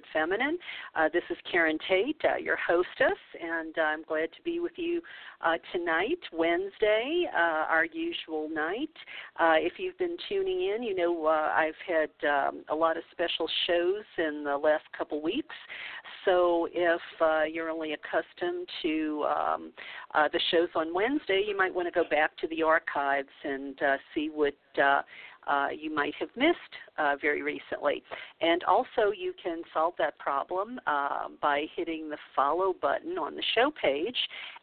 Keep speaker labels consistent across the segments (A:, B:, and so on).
A: Sacred Feminine. Uh, this is Karen Tate, uh, your hostess, and I'm glad to be with you uh, tonight, Wednesday, uh, our usual night. Uh, if you've been tuning in, you know I've had um, a lot of special shows in the last couple weeks. So if you're only accustomed to um, the shows on Wednesday, you might want to go back to the archives and see what uh, you might have missed uh, very recently. And also, you can solve that problem uh, by hitting the follow button on the show page,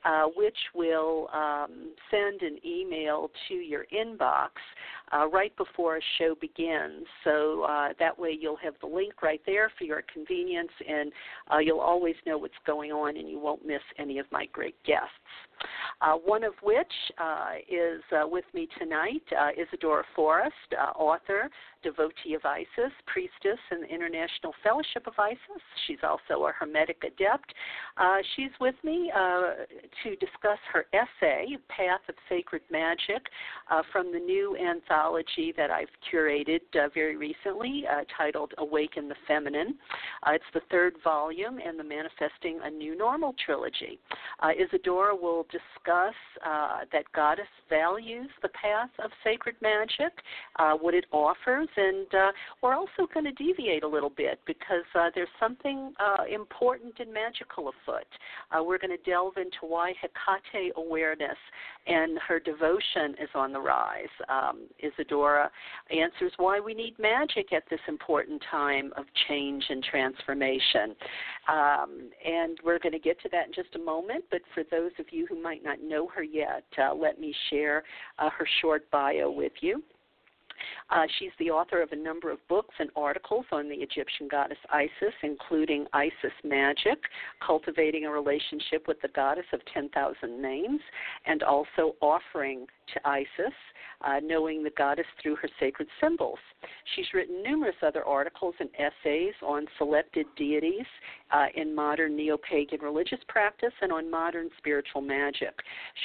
A: uh, which will um, send an email to your inbox uh, right before a show begins. So uh, that way, you'll have the link right there for your convenience, and you'll always know what's going on, and you won't miss any of my great guests. Uh, one of which uh, is uh, with me tonight, Isidora Forrest, author, devotee of Isis, priestess in the International Fellowship of Isis. She's also a Hermetic adept. Uh, she's with me uh, to discuss her essay, Path of Sacred Magic, uh, from the new anthology that I've curated uh, very recently uh, titled Awaken the Feminine. Uh, it's the third volume in the Manifesting a New Normal trilogy. Isidora will discuss that Goddess values the path of sacred magic, what it offers, and uh, we're also going to deviate a little bit because uh, there's something uh, important and magical afoot. Uh, we're going to delve into why Hecate awareness and her devotion is on the rise. Um, Isidora answers why we need magic at this important time of change and transformation. Um, and we're going to get to that in just a moment, but for those of you who might not know her yet, uh, let me share uh, her short bio with you. Uh, she's the author of a number of books and articles on the Egyptian goddess Isis, including Isis Magic, Cultivating a Relationship with the Goddess of 10,000 Names, and also Offering to Isis, uh, knowing the goddess through her sacred symbols. She's written numerous other articles and essays on selected deities uh, in modern neo pagan religious practice and on modern spiritual magic.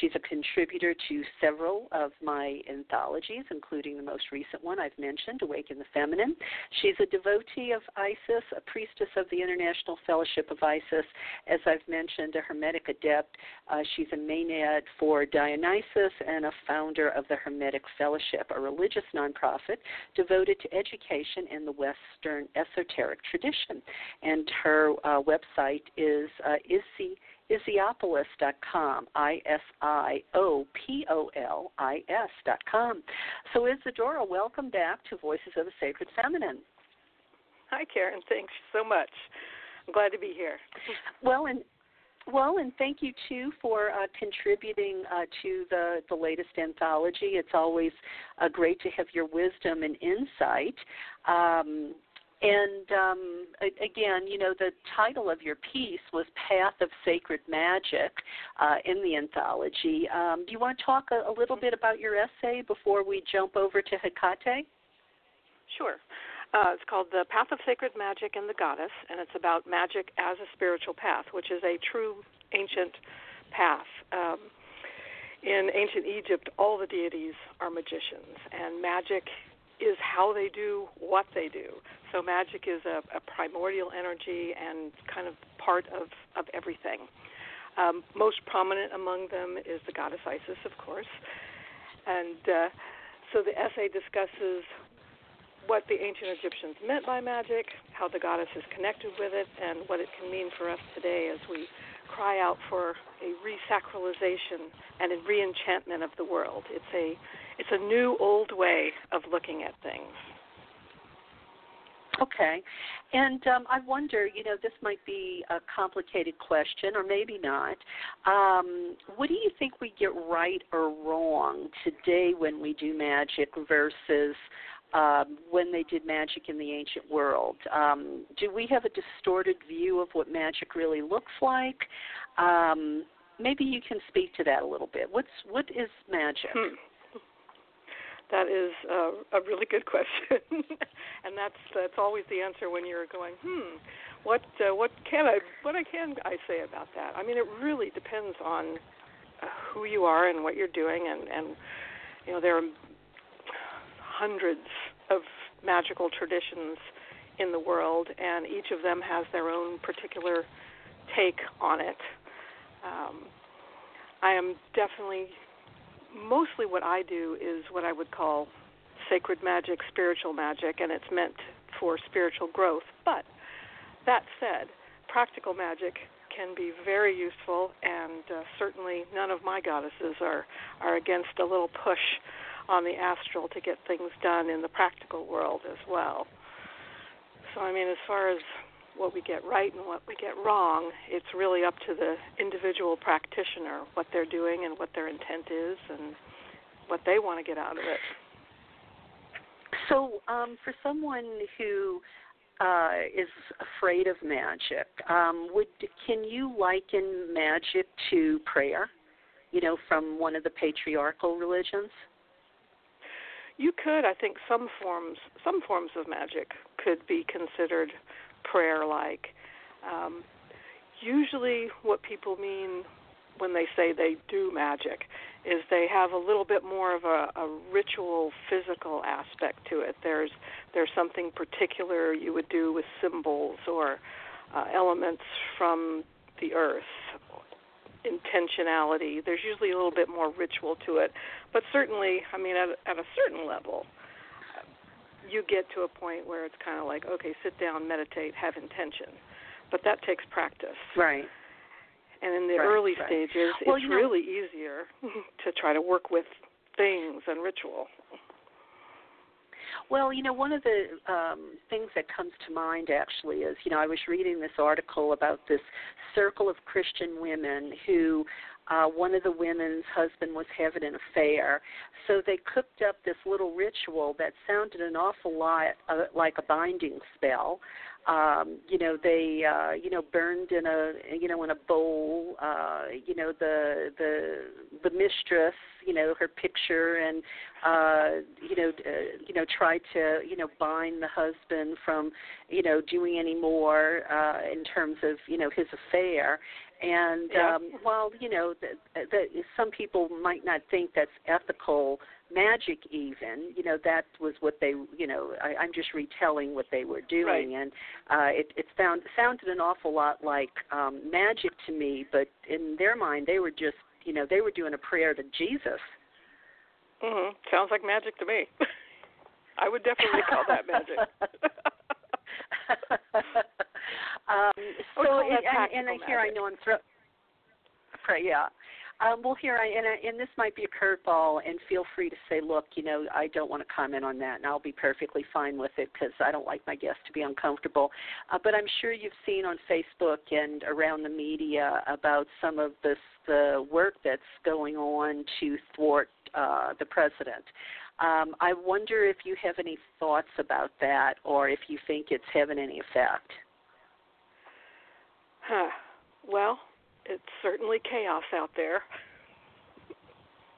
A: She's a contributor to several of my anthologies, including the most recent one I've mentioned, Awaken the Feminine. She's a devotee of Isis, a priestess of the International Fellowship of Isis. As I've mentioned, a Hermetic adept. Uh, she's a Maenad for Dionysus and a founder of the Hermetic Fellowship, a religious nonprofit devoted to education in the Western esoteric tradition. And her uh, website is uh, Isi, Isiopolis.com, I S I O P O L I S.com. So, Isidora, welcome back to Voices of the Sacred Feminine.
B: Hi, Karen. Thanks so much. I'm glad to be here.
A: Well, and well, and thank you too for uh, contributing uh, to the, the latest anthology. It's always uh, great to have your wisdom and insight. Um, and um, again, you know, the title of your piece was Path of Sacred Magic uh, in the anthology. Um, do you want to talk a, a, little bit about your essay before we jump over to Hecate?
B: Sure. Uh, it's called The Path of Sacred Magic and the Goddess, and it's about magic as a spiritual path, which is a true ancient path. Um, in ancient Egypt, all the deities are magicians, and magic is how they do what they do. So magic is a, a primordial energy and kind of part of, of everything. Um, most prominent among them is the goddess Isis, of course. And uh, so the essay discusses what the ancient Egyptians meant by magic, how the goddess is connected with it, and what it can mean for us today as we cry out for a resacralization and a reenchantment of the world. It's a it's a new old way of looking at things.
A: Okay. And um, I wonder, you know, this might be a complicated question, or maybe not. Um, what do you think we get right or wrong today when we do magic versus um, when they did magic in the ancient world? Um, do we have a distorted view of what magic really looks like? Um, maybe you can speak to that a little bit. What's what is magic?
B: Hmm. That is a, a really good question, and that's that's always the answer when you're going, hmm, what uh, what can I what I can I say about that? I mean, it really depends on uh, who you are and what you're doing, and and you know there are hundreds of magical traditions in the world, and each of them has their own particular take on it. Um, I am definitely mostly what I do is what I would call sacred magic, spiritual magic, and it's meant for spiritual growth. But that said, practical magic can be very useful, and uh, certainly none of my goddesses are are against a little push on the astral to get things done in the practical world as well. So, I mean, as far as what we get right and what we get wrong, it's really up to the individual practitioner what they're doing and what their intent is and what they want to get out of it.
A: So, um, for someone who uh, is afraid of magic, um, would can you liken magic to prayer? You know, from one of the patriarchal religions.
B: You could, I think, some forms some forms of magic could be considered prayer like. Um, usually, what people mean when they say they do magic is they have a little bit more of a, a ritual physical aspect to it there's there's something particular you would do with symbols or uh, elements from the earth intentionality there's usually a little bit more ritual to it but certainly i mean at, at a certain level you get to a point where it's kind of like, okay, sit down, meditate, have intention. But that takes practice.
A: Right.
B: And in the
A: right,
B: early
A: right.
B: stages,
A: well,
B: it's
A: you know,
B: really easier to try to work with things and ritual.
A: Well, you know, one of the um, things that comes to mind actually is, you know, I was reading this article about this circle of Christian women who uh, one of the women's husband was having an affair. So they cooked up this little ritual that sounded an awful lot uh, like a binding spell. Um, you know, they uh, you know burned in a you know in a bowl. Uh, you know the the the mistress. You know her picture and uh, you know uh, you know tried to you know bind the husband from you know doing any more uh, in terms of you know his affair and
B: yeah.
A: um, while you know that, that some people might not think that's ethical magic, even you know that was what they you know I, I'm just retelling what they were doing,
B: right.
A: and uh, it, it found sounded an awful lot like um, magic to me. But in their mind, they were just you know they were doing a prayer to Jesus.
B: Mm-hmm. Sounds like magic to me. I would definitely call that magic.
A: um, so, and, and,
B: and
A: here I know I'm throw. Pray, yeah. Um, well, here I and, I, and this might be a curveball, and feel free to say, look, you know, I don't want to comment on that, and I'll be perfectly fine with it because I don't like my guests to be uncomfortable. Uh, but I'm sure you've seen on Facebook and around the media about some of this the work that's going on to thwart uh, the president. Um, I wonder if you have any thoughts about that, or if you think it's having any effect.
B: Huh. Well, it's certainly chaos out there.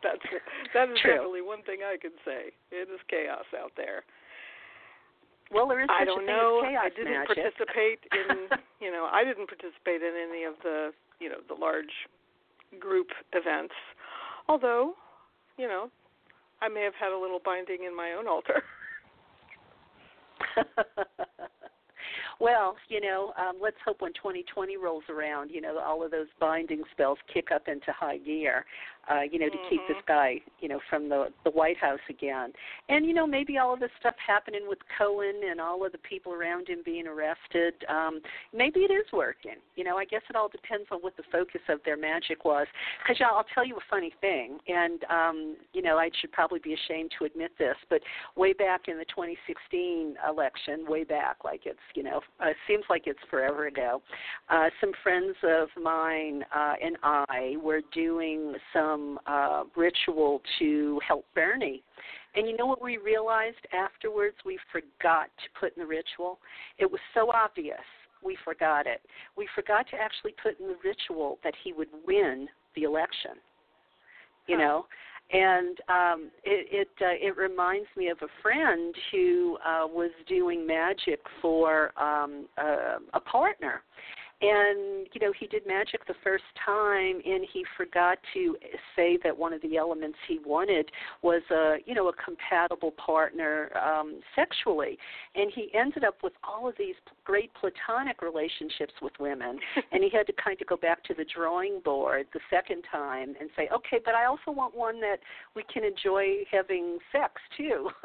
B: That's that is
A: True.
B: definitely one thing I can say. It is chaos out there.
A: Well, there is
B: I don't know. I didn't
A: magic.
B: participate in, you know, I didn't participate in any of the, you know, the large group events. Although, you know, I may have had a little binding in my own altar.
A: Well, you know, um, let's hope when 2020 rolls around, you know, all of those binding spells kick up into high gear uh, you know, to
B: mm-hmm.
A: keep this mm-hmm. guy, you know, from the the White House again. And you know, maybe all of this stuff happening with Cohen and all of the people around him being arrested, um, maybe it is working. You know, I guess it all depends on what the focus of their magic was. Because y'all, I'll tell you a funny thing, and um, you know, I should probably be ashamed to admit this, but way back in the 2016 election, way back, like it's you know, uh, seems like it's forever ago. Uh, some friends of mine uh, and I were doing some some uh, ritual to help Bernie. And you know what we realized afterwards? We forgot to put in the ritual. It was so obvious. We forgot it. We forgot to actually put in the ritual that he would win the election. You know, and um, it it, uh, it reminds me of a friend who uh, was doing magic for um, a, a partner, and you know he did magic the first time and he forgot to say that one of the elements he wanted was a you know a compatible partner um sexually. And he ended up with all of these great platonic relationships with women. And he had to kind of go back to the drawing board the second time and say okay but i also want one that we can enjoy having sex too.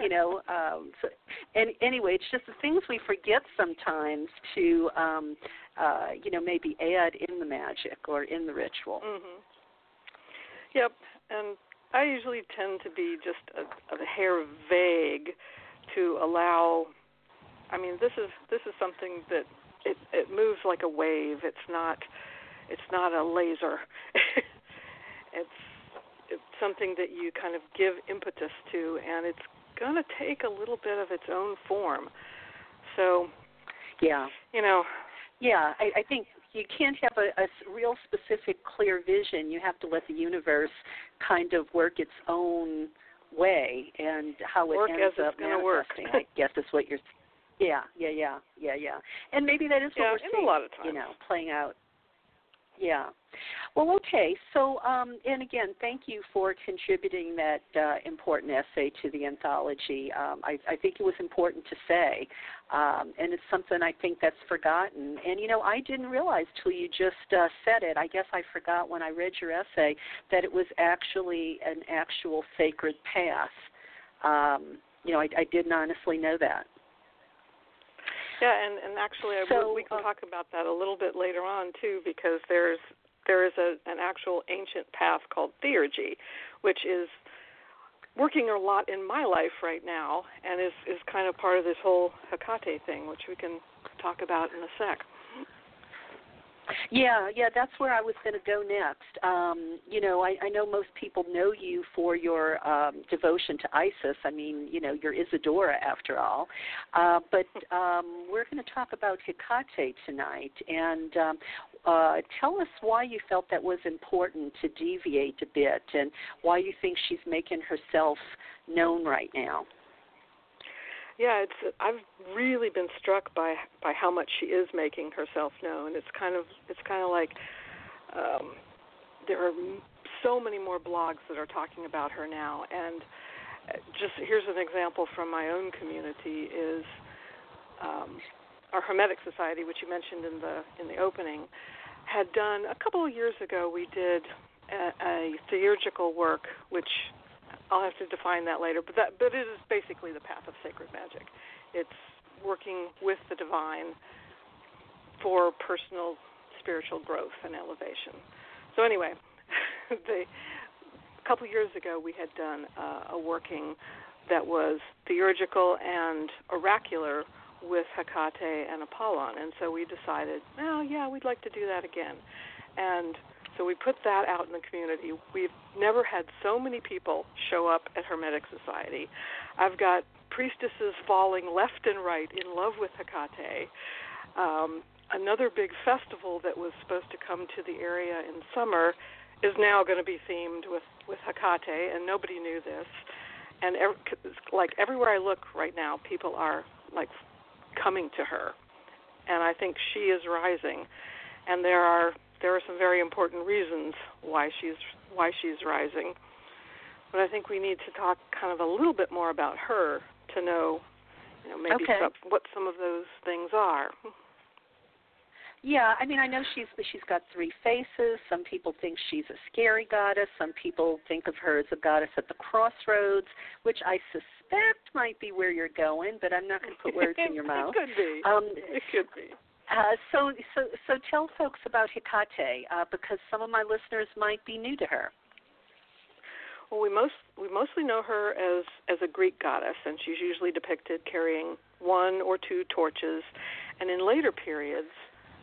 A: You know um so and anyway it's just the things we forget sometimes to um uh, you know, maybe add in the magic or in the ritual.
B: Mm-hmm. Yep, and I usually tend to be just a, a hair vague to allow. I mean, this is this is something that it it moves like a wave. It's not it's not a laser. it's it's something that you kind of give impetus to, and it's going to take a little bit of its own form. So,
A: yeah,
B: you know,
A: yeah, I, I think you can't have a, a real specific, clear vision. You have to let the universe kind of work its own way, and how it
B: work
A: ends up
B: it's manifesting.
A: Work. I guess is what you're. Yeah, yeah, yeah, yeah, yeah. And maybe that is what we're seeing.
B: a lot of times.
A: You know, playing out yeah. Well, okay. So, um, and again, thank you for contributing that uh, important essay to the anthology. Um, I, I, think it was important to say, um, and it's something I think that's forgotten. And you know, I didn't realize till you just uh, said it. I guess I forgot when I read your essay that it was actually an actual sacred path. Um, you know, I, I didn't honestly know that.
B: Yeah, and and actually,
A: so,
B: we can
A: uh,
B: talk about that a little bit later on too, because there's there is a an actual ancient path called theurgy, which is working a lot in my life right now, and is is kind of part of this whole Hecate thing, which we can talk about in a sec.
A: Yeah, yeah, that's where I was going to go next. Um, you know, I, I know most people know you for your um, devotion to Isis. I mean, you know, you're Isidora after all. Uh, but um, we're going to talk about Hecate tonight, and um, uh, tell us why you felt that was important to deviate a bit, and why you think she's making herself known right now.
B: Yeah, it's I've really been struck by by how much she is making herself known. It's kind of it's kind of like um, there are so many more blogs that are talking about her now, and uh, just here's an example from my own community is um, our Hermetic Society, which you mentioned in the in the opening, had done a couple of years ago. We did a, a theurgical work, which I'll have to define that later, but that but it is basically the path of sacred magic. It's working with the divine for personal spiritual growth and elevation. So anyway, the, a couple years ago we had done uh, a working that was theurgical and oracular with Hecate and Apollon, and so we decided, well, yeah, we'd like to do that again, and so we put that out in the community. We've never had so many people show up at Hermetic Society. I've got priestesses falling left and right in love with Hecate. Um, another big festival that was supposed to come to the area in summer is now going to be themed with with Hecate, and nobody knew this. And every, like everywhere I look right now, people are like coming to her, and I think she is rising. And there are there are some very important reasons why she's why she's rising. But I think we need to talk kind of a little bit more about her to know, you know maybe
A: okay.
B: some, what some of those things are.
A: Yeah, I mean, I know she's she's got three faces. Some people think she's a scary goddess. Some people think of her as a goddess at the crossroads, which I suspect might be where you're going, but I'm not going to put words in your mouth.
B: it could be.
A: Um,
B: it could be.
A: Uh, so, so, so tell folks about Hecate uh, because some of my listeners might be new to her.
B: Well, we most we mostly know her as as a Greek goddess, and she's usually depicted carrying one or two torches, and in later periods,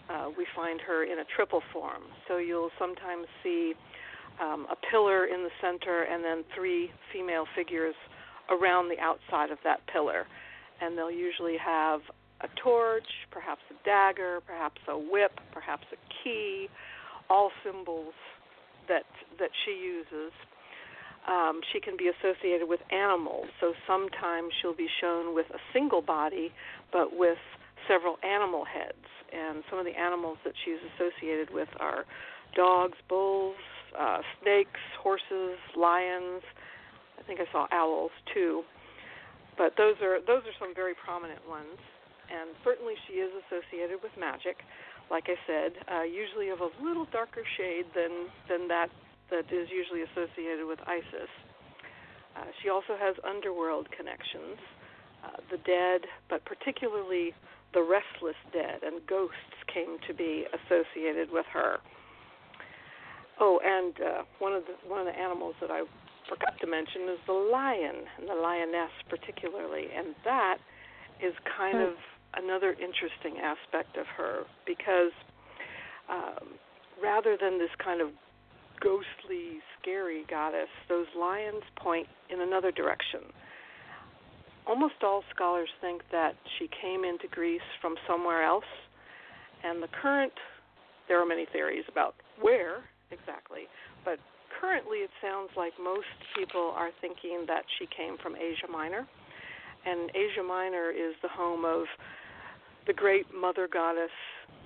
B: uh, we find her in a triple form. So you'll sometimes see um, a pillar in the center, and then three female figures around the outside of that pillar, and they'll usually have a torch, perhaps a dagger, perhaps a whip, perhaps a key, all symbols that that she uses. Um, she can be associated with animals, so sometimes she'll be shown with a single body, but with several animal heads. And some of the animals that she's associated with are dogs, bulls, uh, snakes, horses, lions. I think I saw owls too. But those are those are some very prominent ones and certainly she is associated with magic. Like I said, uh, usually of a little darker shade than than that that is usually associated with Isis. Uh, she also has underworld connections, uh, the dead, but particularly the restless dead and ghosts came to be associated with her. Oh, and uh, one of the one of the animals that I forgot to mention is the lion and the lioness particularly, and that is kind hmm. of another interesting aspect of her because um, rather than this kind of ghostly, scary goddess, those lions point in another direction. Almost all scholars think that she came into Greece from somewhere else, and the current, there are many theories about where exactly, but currently it sounds like most people are thinking that she came from Asia Minor. And Asia Minor is the home of the great mother goddess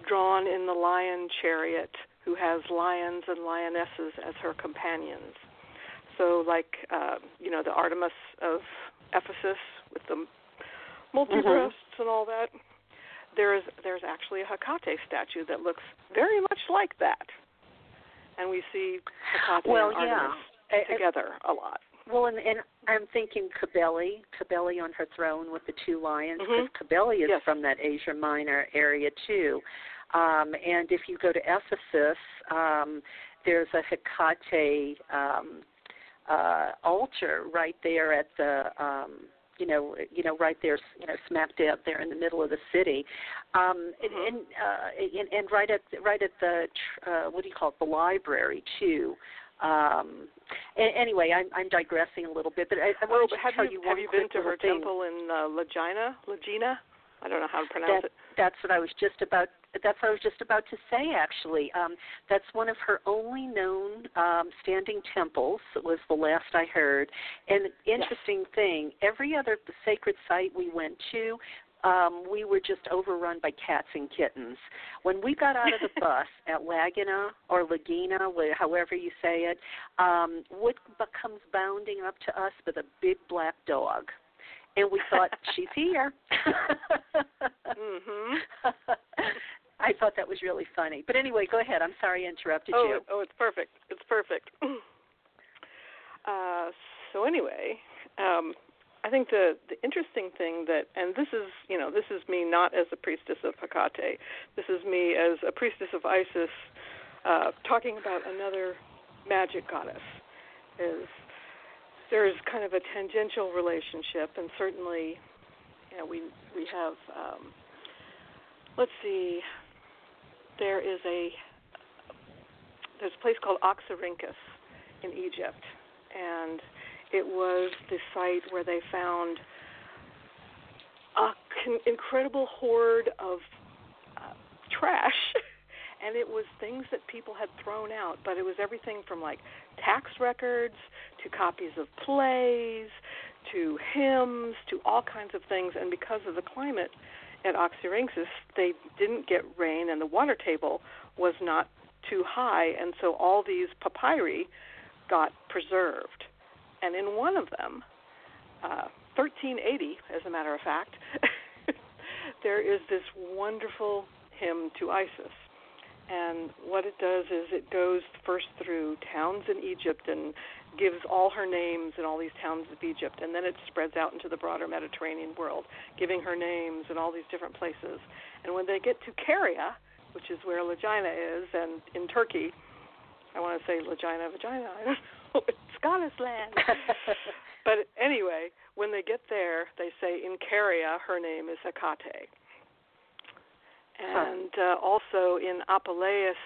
B: drawn in the lion chariot who has lions and lionesses as her companions. So, like, uh, you know, the Artemis of Ephesus with the multi breasts mm-hmm. and all that. There's there's actually a Hecate statue that looks very much like that, and we see Hecate
A: well,
B: and Artemis
A: yeah.
B: together a lot.
A: Well, and, and I'm thinking Cybele, Cybele on her throne with the two lions, because
B: mm-hmm.
A: Is
B: yes.
A: from that Asia Minor area too. Um, and if you go to Ephesus, um, there's a Hecate um, uh, altar right there at the um, you know, you know, right there, you know, smack dab there in the middle of the city, um,
B: mm-hmm.
A: and, and, uh, and and right at right at the uh, what do you call it, the library too. Um, anyway, I'm, I'm digressing a little bit, but I, I
B: oh,
A: to
B: have
A: tell
B: you,
A: you
B: have you been to her
A: thing.
B: temple in uh, Legina? Legina? I don't know how to pronounce
A: that,
B: it.
A: That's what I was just about. That's what I was just about to say. Actually, um, that's one of her only known um, standing temples. It was the last I heard. And interesting
B: yes.
A: thing, every other sacred site we went to, um, we were just overrun by cats and kittens. When we got out of the bus at Laguna or Laguna, however you say it, um, what comes bounding up to us with a big black dog? And we thought, she's here.
B: mhm.
A: I thought that was really funny. But anyway, go ahead. I'm sorry I interrupted
B: oh,
A: you.
B: Oh, it's perfect. It's perfect. Uh, so anyway, um, I think the the interesting thing that, and this is you know this is me not as a priestess of Hecate, this is me as a priestess of Isis, uh, talking about another magic goddess. Is there's kind of a tangential relationship, and certainly, you know, we we have. Um, let's see. There is a there's a place called Oxyrhynchus in Egypt, and it was the site where they found a con- incredible hoard of uh, trash. and it was things that people had thrown out, but it was everything from like tax records to copies of plays to hymns to all kinds of things. And because of the climate at Oxyrhynchus, they didn't get rain, and the water table was not too high, and so all these papyri got preserved and in one of them, uh, 1380, as a matter of fact, there is this wonderful hymn to Isis. And what it does is it goes first through towns in Egypt and gives all her names in all these towns of Egypt, and then it spreads out into the broader Mediterranean world, giving her names in all these different places. And when they get to Caria, which is where Legina is, and in Turkey, I want to say Legina, Vagina, I don't know, it's goddess land. but anyway, when they get there, they say in Caria, her name is Hecate. And uh, also in Apuleius'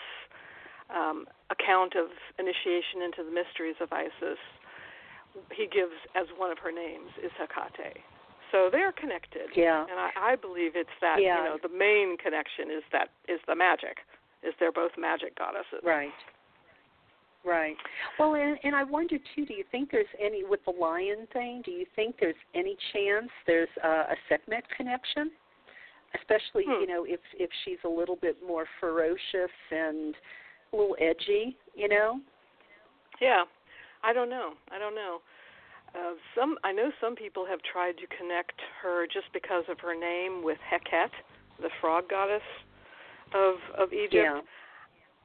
B: um, account of initiation into the mysteries of Isis, he gives as one of her names is Hecate. So they're connected.
A: Yeah.
B: And I, I believe it's that
A: yeah.
B: you know the main connection is that is the magic, is they're both magic goddesses.
A: Right. Right. Well, and, and I wonder too. Do you think there's any with the lion thing? Do you think there's any chance there's uh, a Sekhmet connection? Especially,
B: hmm.
A: you know, if if she's a little bit more ferocious and a little edgy, you know.
B: Yeah, I don't know. I don't know. Uh, some I know some people have tried to connect her just because of her name with Heket, the frog goddess of of Egypt.
A: Yeah.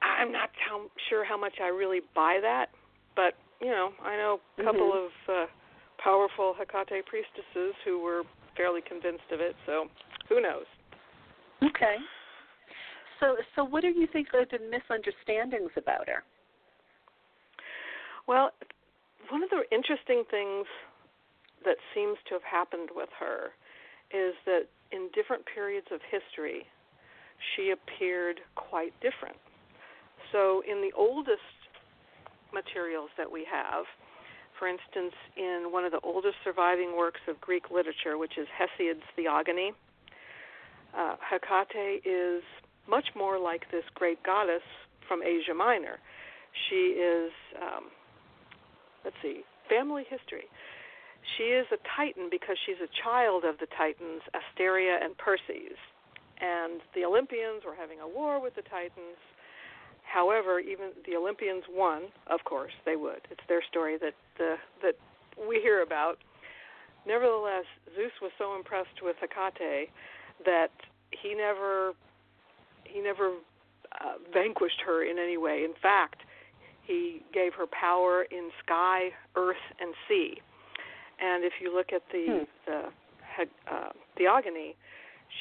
B: I'm not how, sure how much I really buy that, but you know I know a couple
A: mm-hmm.
B: of uh, powerful Hecate priestesses who were fairly convinced of it. So who knows?
A: Okay. So so what do you think are the misunderstandings about her?
B: Well, one of the interesting things that seems to have happened with her is that in different periods of history, she appeared quite different. So, in the oldest materials that we have, for instance, in one of the oldest surviving works of Greek literature, which is Hesiod's Theogony, uh, Hecate is much more like this great goddess from Asia Minor. She is um, let's see, family history. She is a Titan because she's a child of the Titans, Asteria and Perses. And the Olympians were having a war with the Titans. However, even the Olympians won, of course, they would. It's their story that uh, that we hear about. Nevertheless, Zeus was so impressed with Hecate that he never he never uh, vanquished her in any way. In fact, he gave her power in sky, earth, and sea. And if you look at the,
A: hmm.
B: the uh, Theogony,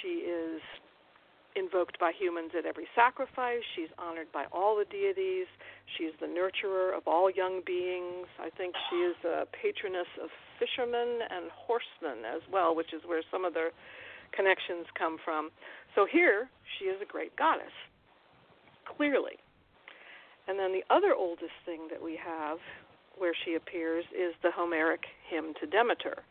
B: she is invoked by humans at every sacrifice. She's honored by all the deities. She's the nurturer of all young beings. I think she is a patroness of fishermen and horsemen as well, which is where some of the connections come from. So here, she is a great goddess, clearly. And then the other oldest thing that we have where she appears is the Homeric hymn to Demeter.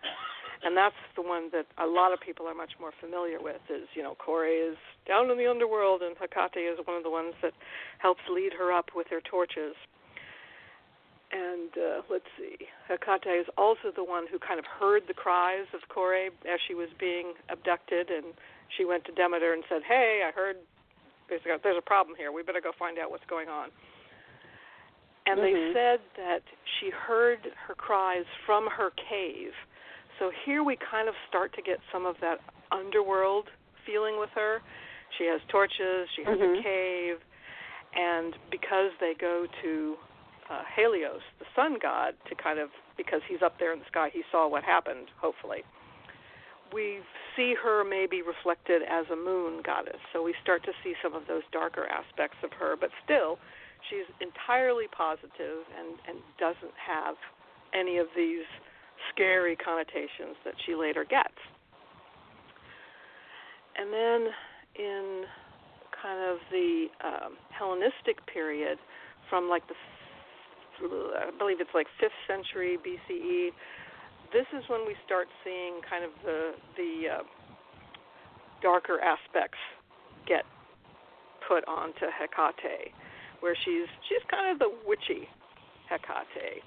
B: And that's the one that a lot of people are much more familiar with is, you know, Kore is down in the underworld and Hecate is one of the ones that helps lead her up with her torches. And uh, let's see, Hecate is also the one who kind of heard the cries of Kore as she was being abducted, and she went to Demeter and said, "Hey, I heard there's a, there's a problem here. We better go find out what's going on." and
A: mm-hmm.
B: they said that she heard her cries from her cave. So here we kind of start to get some of that underworld feeling with her. She has torches, she has
A: mm-hmm.
B: a cave, and because they go to uh, Helios, the sun god, to kind of because he's up there in the sky, he saw what happened. Hopefully, we see her maybe reflected as a moon goddess. So we start to see some of those darker aspects of her, but still she's entirely positive and and doesn't have any of these scary connotations that she later gets. And then in kind of the um, Hellenistic period, from like the I believe it's like fifth century BCE, this is when we start seeing kind of the the uh, darker aspects get put onto Hecate where she's she's kind of the witchy Hecate.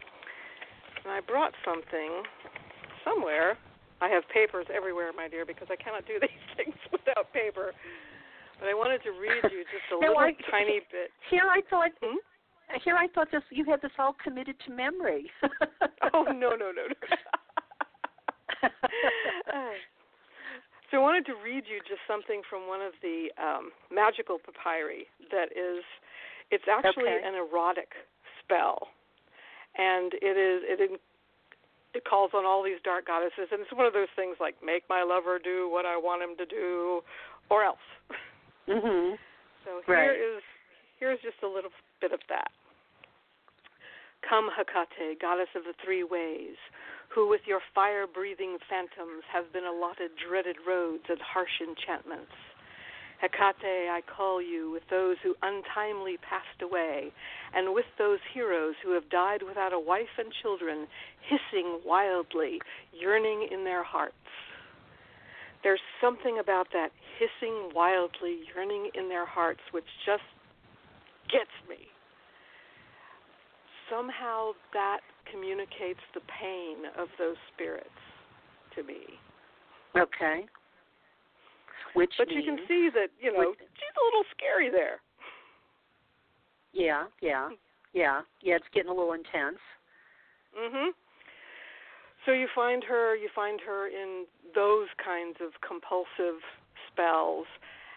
B: And I brought something somewhere. I have papers everywhere, my dear, because I cannot do these things without paper. But I wanted to read you just a little
A: I,
B: tiny bit.
A: Here I thought
B: hmm?
A: here I thought this you had this all committed to memory.
B: oh no no no no. so I wanted to read you just something from one of the um, magical papyri that is, it's actually
A: okay.
B: an erotic spell, and it is it it calls on all these dark goddesses, and it's one of those things like make my lover do what I want him to do, or else.
A: Mhm.
B: So
A: Right.
B: here is here's just a little bit of that. Come Hecate, goddess of the three ways, who with your fire-breathing phantoms have been allotted dreaded roads and harsh enchantments. Hecate, I call you with those who untimely passed away, and with those heroes who have died without a wife and children, hissing wildly, yearning in their hearts. There's something about that hissing wildly, yearning in their hearts, which just gets me. Somehow that communicates the pain of those spirits to me.
A: Okay. Which
B: But you can see that, you know,
A: Which-
B: she's a little scary there.
A: Yeah, yeah, yeah, yeah. It's getting a little intense.
B: Mhm. So you find her you find her in those kinds of compulsive spells.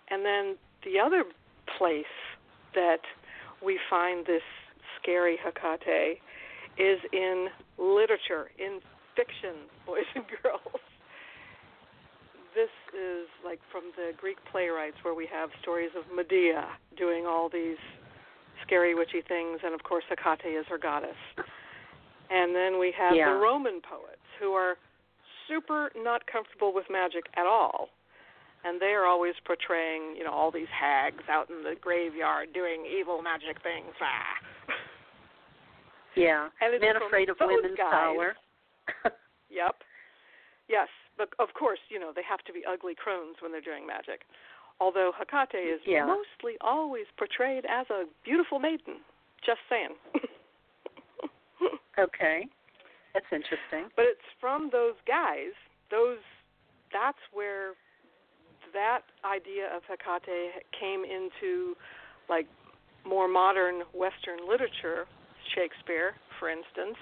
B: And then the other place that we find this scary Hecate is in literature, in fiction, boys and girls. This is like from the Greek playwrights where we have stories of Medea doing all these scary witchy things and of course Hecate is her goddess. And then we have
A: Yeah.
B: the Roman poets who are super not comfortable with magic at all. And they are always portraying, you know, all these hags out in the graveyard doing evil magic things. Ah.
A: Yeah.
B: And it's
A: Men afraid of women's
B: guys.
A: power.
B: Yep. Yes, but of course, you know, they have to be ugly crones when they're doing magic. Although Hecate is
A: Yeah.
B: mostly always portrayed as a beautiful maiden. Just saying.
A: okay. That's interesting.
B: But it's from those guys. Those that's where that idea of Hecate came into like more modern Western literature, Shakespeare, for instance,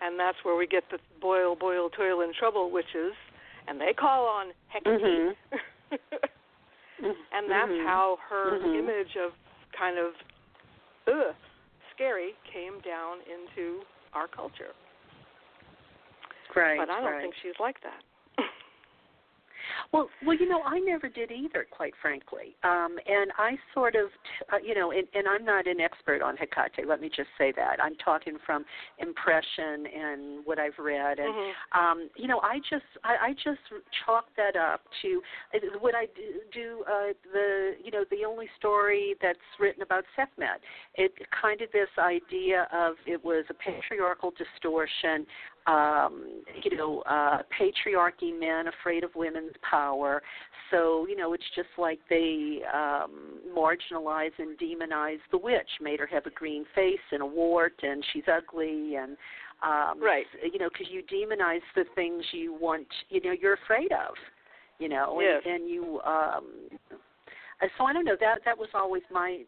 B: and that's where we get the boil, boil, toil, and trouble witches, and they call on Hecate.
A: Mhm.
B: and that's
A: Mhm.
B: how her
A: Mhm.
B: image of kind of ugh, scary came down into our culture.
A: Right.
B: but I don't
A: right.
B: think she's like that.
A: Well, well, you know, I never did either, quite frankly. Um, and I sort of, t- uh, you know, and, and I'm not an expert on Hecate. Let me just say that. I'm talking from impression and what I've read, and
B: Mhm.
A: um, you know, I just, I, I just chalk that up to what I do. do uh, the, you know, the only story that's written about Sekhmet. It kind of this idea of it was a patriarchal distortion um, you know, uh, patriarchy, men afraid of women's power. So, you know, it's just like they um, marginalize and demonize the witch, made her have a green face and a wart, and she's ugly, and um,
B: Right.
A: You know, because you demonize the things you want, you know, you're afraid of. You know,
B: Yes.
A: and, and you. Um, uh, so I don't know. That that was always my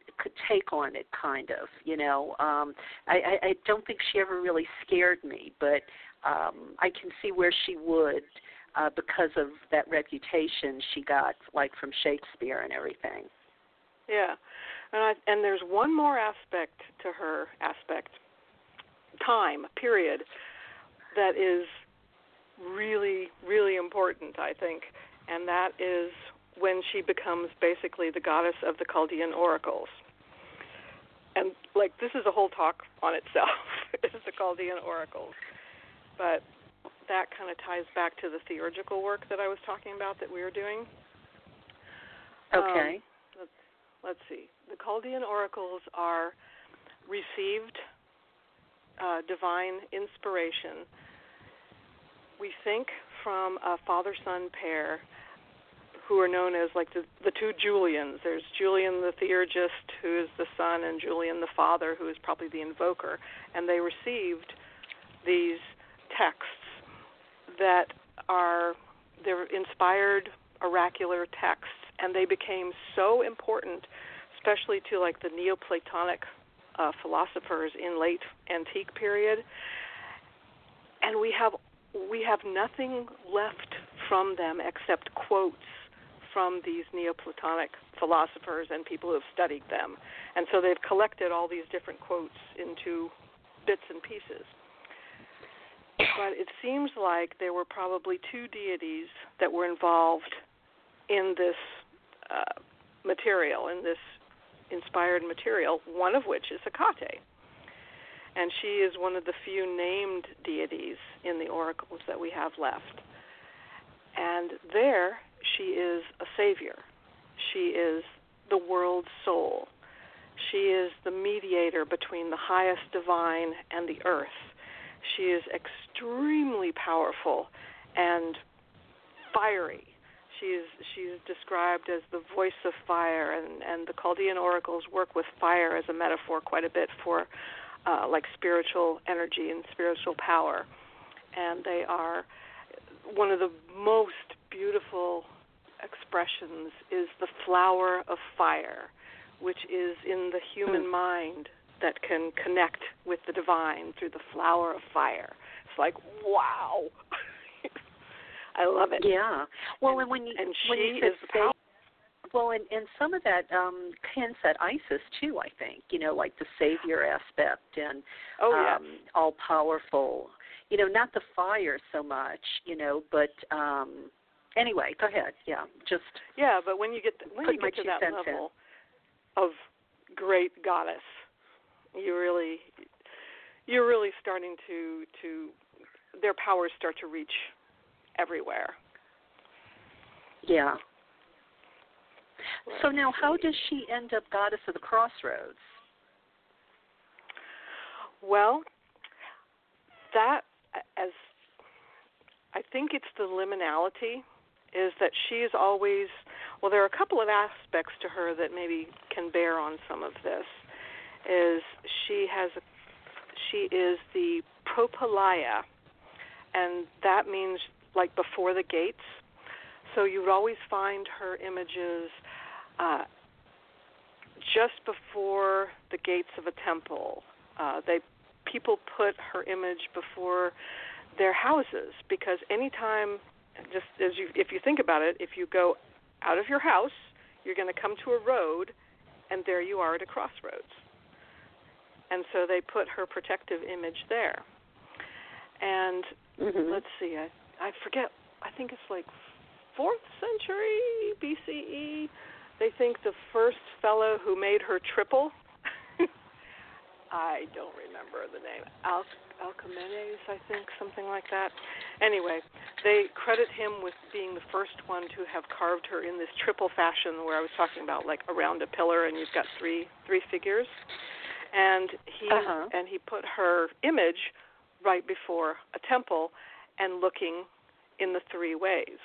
A: take on it, kind of. You know, um, I, I, I don't think she ever really scared me, but um, I can see where she would uh, because of that reputation she got, like from Shakespeare and everything.
B: Yeah, and I, and there's one more aspect to her aspect, time period, that is really really important. I think, and that is when she becomes basically the goddess of the Chaldean oracles. And like this is a whole talk on itself, is the Chaldean oracles, but that kind of ties back to the theurgical work that I was talking about that we were doing. Um,
A: Okay.
B: let's let's see. The Chaldean oracles are received uh, divine inspiration. We think from a father-son pair who are known as like the, the two Julians. There's Julian the theurgist, who is the son, and Julian the father, who is probably the invoker. And they received these texts that are they're inspired oracular texts and they became so important especially to like the neoplatonic uh, philosophers in late antique period and we have we have nothing left from them except quotes from these Neoplatonic philosophers and people who have studied them. And so they've collected all these different quotes into bits and pieces. But it seems like there were probably two deities that were involved in this uh, material, in this inspired material, one of which is Hecate. And she is one of the few named deities in the oracles that we have left. And there, she is a savior. She is the world's soul. She is the mediator between the highest divine and the earth. She is extremely powerful and fiery. She is she's described as the voice of fire, and and the Chaldean oracles work with fire as a metaphor quite a bit for uh, like spiritual energy and spiritual power, and they are one of the most beautiful expressions is the flower of fire, which is in the human mm. mind that can connect with the divine through the flower of fire. It's like, wow. I love it.
A: Yeah. Well, and,
B: and
A: when you
B: and
A: when
B: she
A: you
B: is the power.
A: Well, and and some of that um hints at Isis too. I think you know, like the savior aspect and
B: oh, yeah.
A: um, all powerful. You know, not the fire so much. You know, but um anyway, go ahead. Yeah, just
B: yeah. But when you get when you get to that level in. of great goddess, you really you're really starting to to their powers start to reach everywhere.
A: Yeah. So now, how does she end up goddess of the crossroads?
B: Well, that as I think it's the liminality is that she is always well there are a couple of aspects to her that maybe can bear on some of this is she has a, she is the propylaia and that means like before the gates so you would always find her images uh, just before the gates of a temple uh, they people put her image before their houses because anytime just as you if you think about it, if you go out of your house, you're going to come to a road, and there you are at a crossroads. And so they put her protective image there. And
A: mm-hmm.
B: let's see, I I forget. I think it's like fourth century BCE. They think the first fellow who made her triple. I don't remember the name. Al Alcamenes, I think, something like that. Anyway, they credit him with being the first one to have carved her in this triple fashion, where I was talking about, like around a pillar, and you've got three three figures. And he
A: uh-huh.
B: and he put her image right before a temple, and looking in the three ways.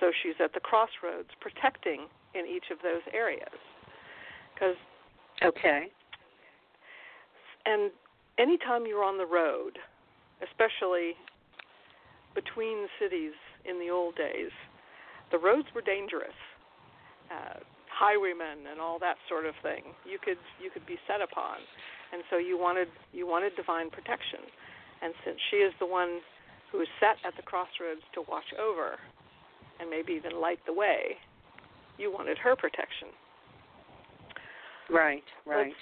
B: So she's at the crossroads, protecting in each of those areas. Because
A: okay,
B: and anytime you're on the road, especially between cities in the old days, the roads were dangerous. Uh, highwaymen and all that sort of thing. You could you could be set upon, and so you wanted you wanted divine protection. And since she is the one who is set at the crossroads to watch over, and maybe even light the way, you wanted her protection.
A: Right, right. Let's,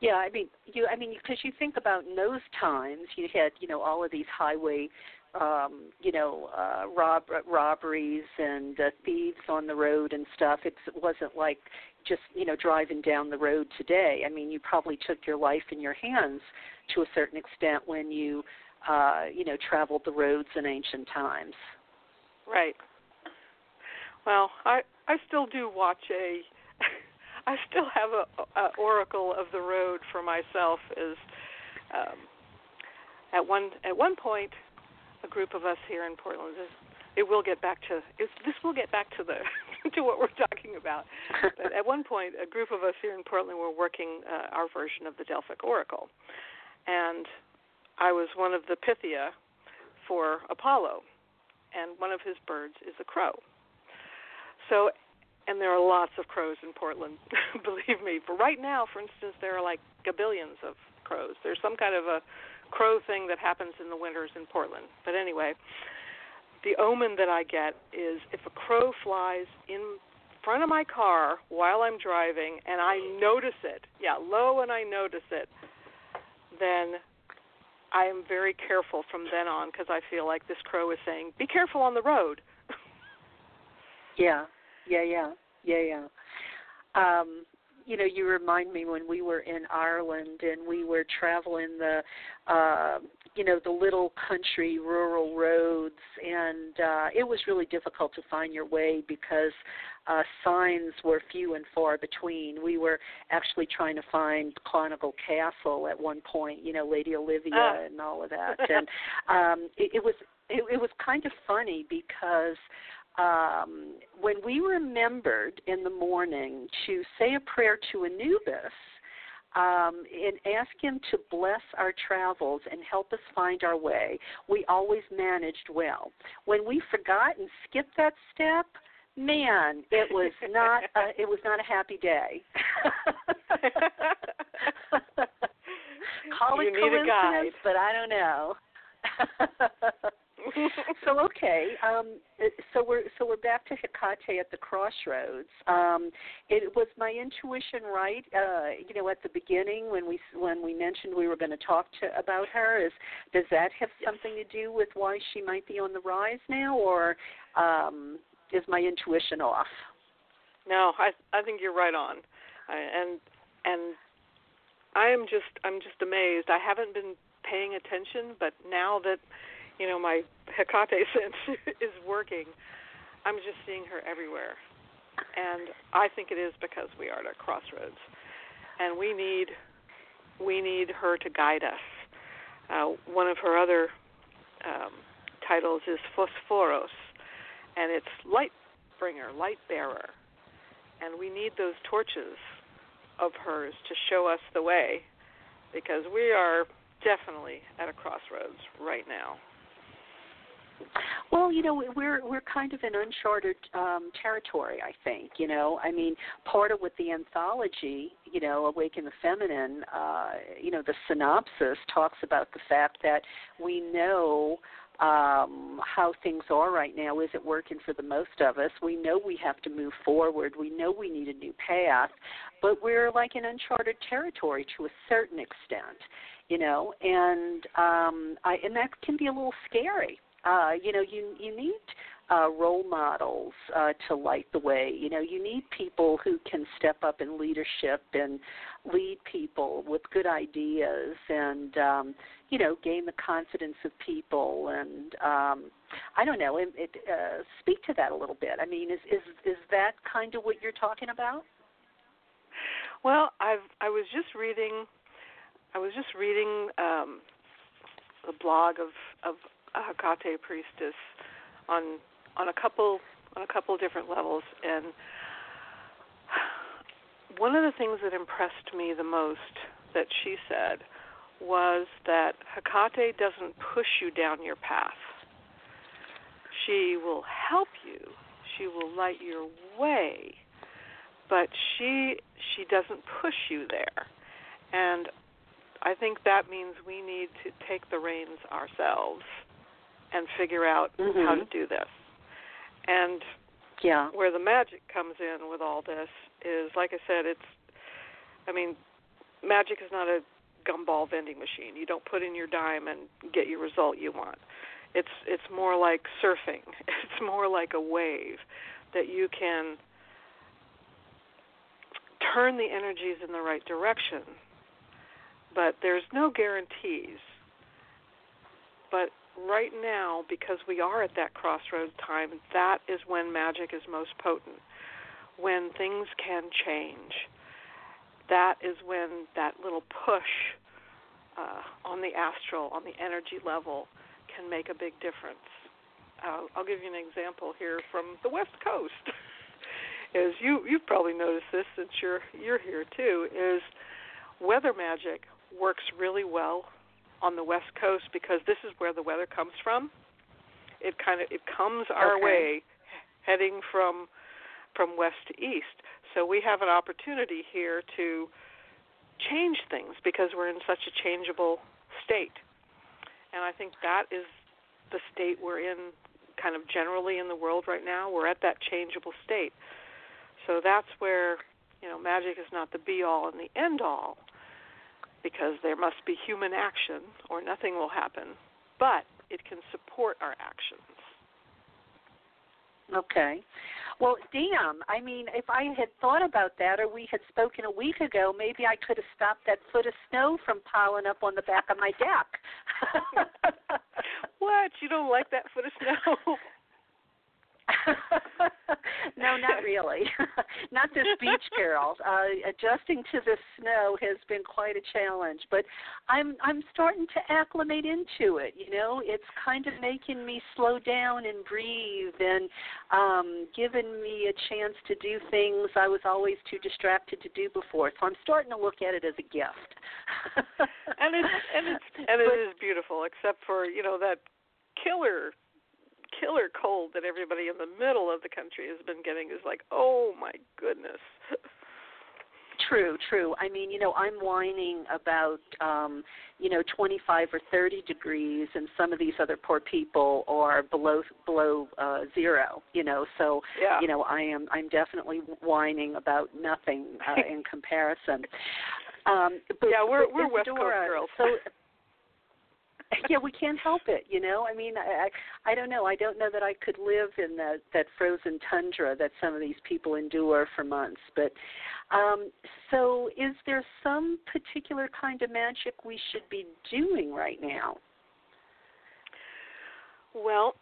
A: yeah, I mean, you. I mean, because you think about in those times, you had you know all of these highway, um, you know, uh, rob robberies and uh, thieves on the road and stuff. It's, it wasn't like just you know driving down the road today. I mean, you probably took your life in your hands to a certain extent when you, uh, you know, traveled the roads in ancient times.
B: Right. Well, I I still do watch a I still have a, a oracle of the road for myself. Is um, at one at one point, a group of us here in Portland. Is, it will get back to this. Will get back to the to what we're talking about. But at one point, a group of us here in Portland were working uh, our version of the Delphic Oracle, and I was one of the Pythia for Apollo, and one of his birds is a crow. So and there are lots of crows in Portland, believe me. For right now, for instance, there are like gabillions of crows. There's some kind of a crow thing that happens in the winters in Portland. But anyway, the omen that I get is if a crow flies in front of my car while I'm driving and I notice it, yeah, low and I notice it, then I am very careful from then on because I feel like this crow is saying, "Be careful on the road."
A: yeah, yeah, yeah, yeah, yeah. Um, you know, you remind me when we were in Ireland and we were traveling the, uh, you know, the little country rural roads, and uh, it was really difficult to find your way because uh, signs were few and far between. We were actually trying to find Clonegal Castle at one point, you know, Lady Olivia
B: ah.
A: and all of that, and um, it, it was it, it was kind of funny because um, when we remembered in the morning to say a prayer to Anubis um, and ask him to bless our travels and help us find our way, we always managed well. When we forgot and skipped that step, man, it was not a, it was not a happy day. Call it coincidence, but I don't know. so okay, um, so we're so we're back to Hecate at the crossroads. Um, it was my intuition right? Uh, you know, at the beginning when we when we mentioned we were going to talk to about her, is does that have something to do with why she might be on the rise now, or um, is my intuition off?
B: No, I I think you're right on, I, and and I am just I'm just amazed. I haven't been paying attention, but now that you know my Hecate sense is working, I'm just seeing her everywhere, and I think it is because we are at a crossroads, and we need we need her to guide us. Uh, one of her other um, titles is Phosphoros, and it's light bringer, light bearer, and we need those torches of hers to show us the way, because we are definitely at a crossroads right now.
A: Well, you know, we're we're kind of in uncharted um, territory. I think, you know, I mean, part of what the anthology, you know, Awaken the Feminine, uh, you know, the synopsis talks about the fact that we know um, how things are right now isn't working for the most of us. We know we have to move forward. We know we need a new path, but we're like in uncharted territory to a certain extent, you know, and um, I and that can be a little scary uh, you know, you you need uh, role models uh, to light the way. You know, you need people who can step up in leadership and lead people with good ideas and um, you know gain the confidence of people and um, I don't know. It, it, uh, speak to that a little bit. I mean, is is is that kind of what you're talking about?
B: Well, I've I was just reading I was just reading um, the blog of of a Hecate priestess on on a couple on a couple different levels and one of the things that impressed me the most that she said was that Hecate doesn't push you down your path. She will help you. She will light your way, but she she doesn't push you there. And I think that means we need to take the reins ourselves and figure out
A: mm-hmm.
B: how to do this. And
A: yeah,
B: where the magic comes in with all this is, like I said, it's. I mean, magic is not a gumball vending machine. You don't put in your dime and get your result you want. It's it's more like surfing. It's more like a wave that you can turn the energies in the right direction. But there's no guarantees. But right now, because we are at that crossroads time, that is when magic is most potent. When things can change, that is when that little push uh, on the astral, on the energy level, can make a big difference. Uh, I'll give you an example here from the West Coast. is you you've probably noticed this since you're you're here too. Is weather magic works really well on the west coast because this is where the weather comes from. It kind of it comes our
A: okay.
B: way heading from from west to east. So we have an opportunity here to change things because we're in such a changeable state and I think that is the state we're in kind of generally in the world right now. We're at that changeable state. So that's where, you know, magic is not the be all and the end all because there must be human action or nothing will happen, but it can support our actions.
A: Okay. Well, damn. I mean, if I had thought about that or we had spoken a week ago, maybe I could have stopped that foot of snow from piling up on the back of my deck.
B: what? You don't like that foot of snow?
A: no, not really. not this beach girl. Uh, adjusting to the snow has been quite a challenge, but I'm I'm starting to acclimate into it. You know, it's kind of making me slow down and breathe, and um, giving me a chance to do things I was always too distracted to do before. So I'm starting to look at it as a gift.
B: and it's and it's and it is beautiful, except for you know that killer killer cold that everybody in the middle of the country has been getting is like, oh my goodness.
A: True, true. I mean, you know, I'm whining about um, you know, 25 or 30 degrees and some of these other poor people are below below uh zero, you know. So,
B: yeah.
A: you know, I am I'm definitely whining about nothing uh, in comparison. Um but,
B: Yeah, we're
A: but
B: we're West
A: Coast
B: girls.
A: So yeah, we can't help it, you know. I mean, I I don't know. I don't know that I could live in that that frozen tundra that some of these people endure for months. But um so is there some particular kind of magic we should be doing right now?
B: Well,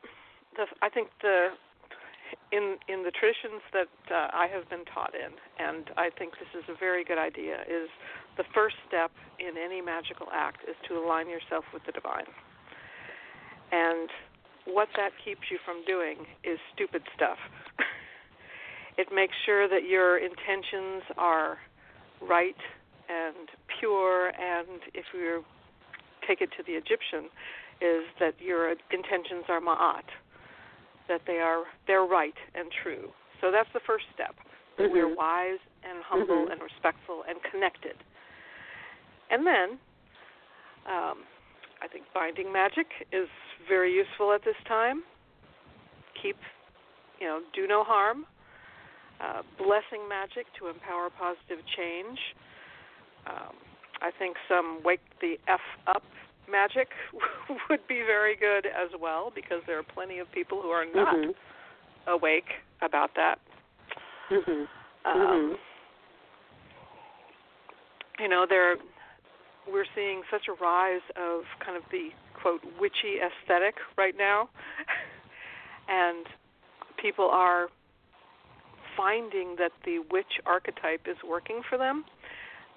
B: the, I think the in in the traditions that uh, I have been taught in, and I think this is a very good idea, is the first step in any magical act is to align yourself with the divine. And what that keeps you from doing is stupid stuff. it makes sure that your intentions are right and pure, and if you take it to the Egyptian, is that your intentions are ma'at, that they are they're right and true. So that's the first step.
A: Mm-hmm.
B: We're wise and humble
A: Mhm.
B: and respectful and connected. And then, um, I think binding magic is very useful at this time. Keep, you know, do no harm. Uh, blessing magic to empower positive change. Um, I think some wake the F up magic would be very good as well because there are plenty of people who are not
A: Mhm.
B: awake about that.
A: Mhm.
B: Um,
A: Mhm.
B: You know, there we're seeing such a rise of kind of the quote witchy aesthetic right now, and people are finding that the witch archetype is working for them.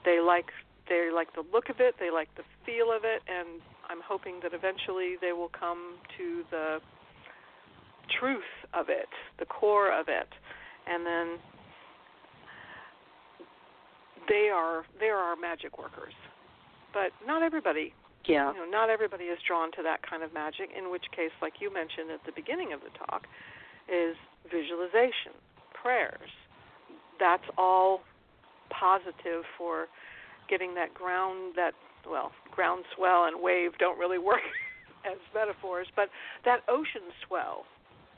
B: They like they like the look of it, they like the feel of it, and I'm hoping that eventually they will come to the truth of it, the core of it, and then they are they are our magic workers. But not everybody,
A: Yeah.
B: you know, not everybody is drawn to that kind of magic. In which case, like you mentioned at the beginning of the talk, is visualization, prayers. That's all positive for getting that ground that well groundswell and wave don't really work as metaphors, but that ocean swell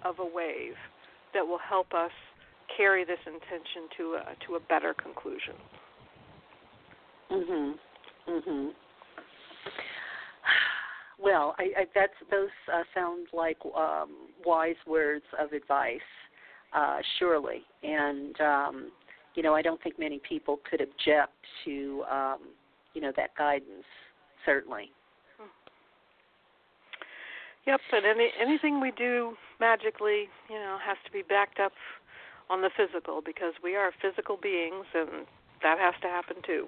B: of a wave that will help us carry this intention to a to a better conclusion.
A: Mhm. Mhm. Well, I, I that's those uh, sound like um, wise words of advice, uh, surely. And um, you know, I don't think many people could object to um, you know that guidance. Certainly.
B: Yep, and any anything we do magically, you know, has to be backed up on the physical because we are physical beings and that has to happen too.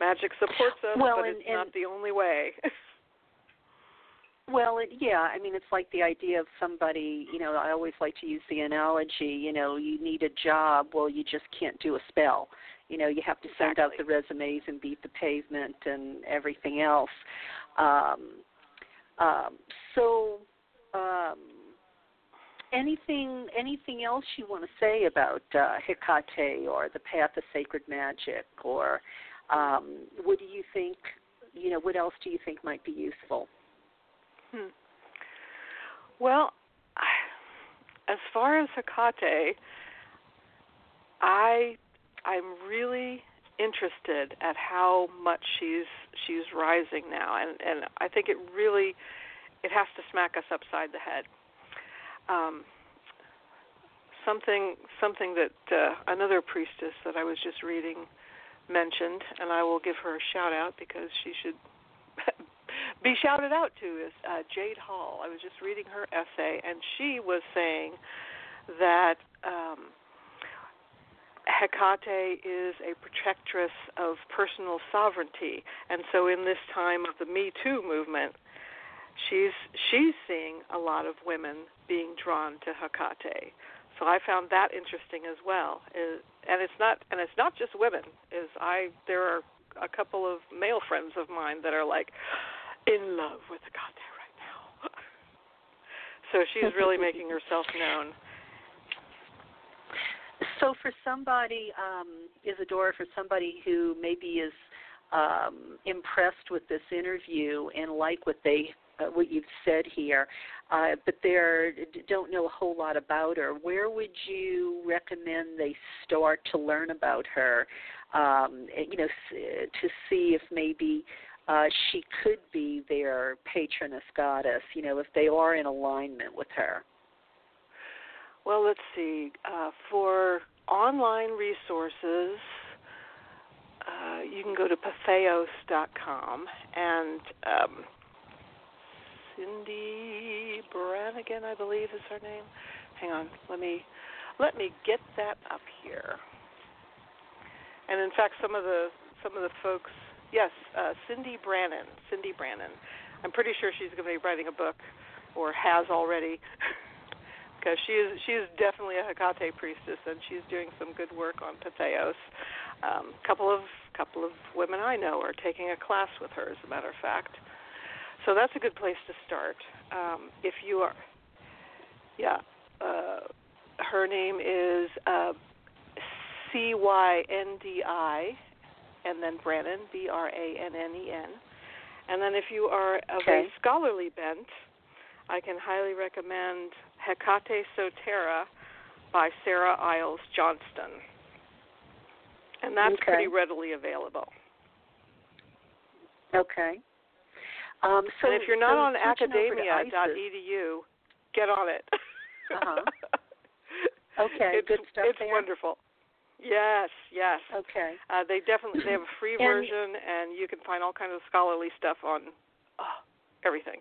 B: Magic supports us,
A: Well,
B: but
A: and-
B: it's not the only way.
A: Well, it, yeah, I mean, it's like the idea of somebody, you know, I always like to use the analogy, you know, you need a job, well, you just can't do a spell. You know, you have to send out the resumes and beat the pavement and everything else. Um, um, so, um, anything anything else you want to say about uh, Hecate or the path of sacred magic, or um, what do you think? You know, what else do you think might be useful?
B: Hmm. Well, as far as Hecate, I I'm really interested at how much she's she's rising now, and and I think it really it has to smack us upside the head. Um, something something that uh, another priestess that I was just reading mentioned, and I will give her a shout out because she should be shouted out to is uh, Jade Hall. I was just reading her essay, and she was saying that um, Hecate is a protectress of personal sovereignty, and so in this time of the Me Too movement, she's she's seeing a lot of women being drawn to Hecate. So I found that interesting as well. Is, and it's not and it's not just women. Is I there are a couple of male friends of mine that are like in love with Hecate right now. so she's really making herself known
A: so for somebody, um, Isidora, for somebody who maybe is um, impressed with this interview and like what they uh, what you've said here, uh, but they don't know a whole lot about her. Where would you recommend they start to learn about her? Um, you know, to see if maybe uh, she could be their patroness goddess. You know, if they are in alignment with her.
B: Well, let's see. Uh, for online resources, uh, you can go to patheos.com and um, Cindy Brannigan, I believe, is her name. Hang on, let me let me get that up here. And in fact, some of the some of the folks, yes, uh, Cyndi Brannen, Cyndi Brannen. I'm pretty sure she's going to be writing a book, or has already. because she is she is definitely a Hecate priestess, and she's doing some good work on Patheos. A um, couple of couple of women I know are taking a class with her, as a matter of fact. So that's a good place to start. Um, if you are, yeah, uh, her name is uh, C Y N D I, and then Brannen B R A N N E N. And then if you are of
A: okay.
B: a scholarly bent, I can highly recommend Hecate Soteira by Sarah Iles Johnston. And that's
A: okay.
B: pretty readily available.
A: Okay. Um, so
B: and if you're not
A: so
B: on academia.edu, get on it.
A: uh-huh. Okay,
B: it's,
A: good stuff
B: It's
A: there.
B: wonderful. Yes, yes.
A: Okay.
B: Uh, they definitely they have a free
A: and,
B: version, and you can find all kinds of scholarly stuff on oh, everything.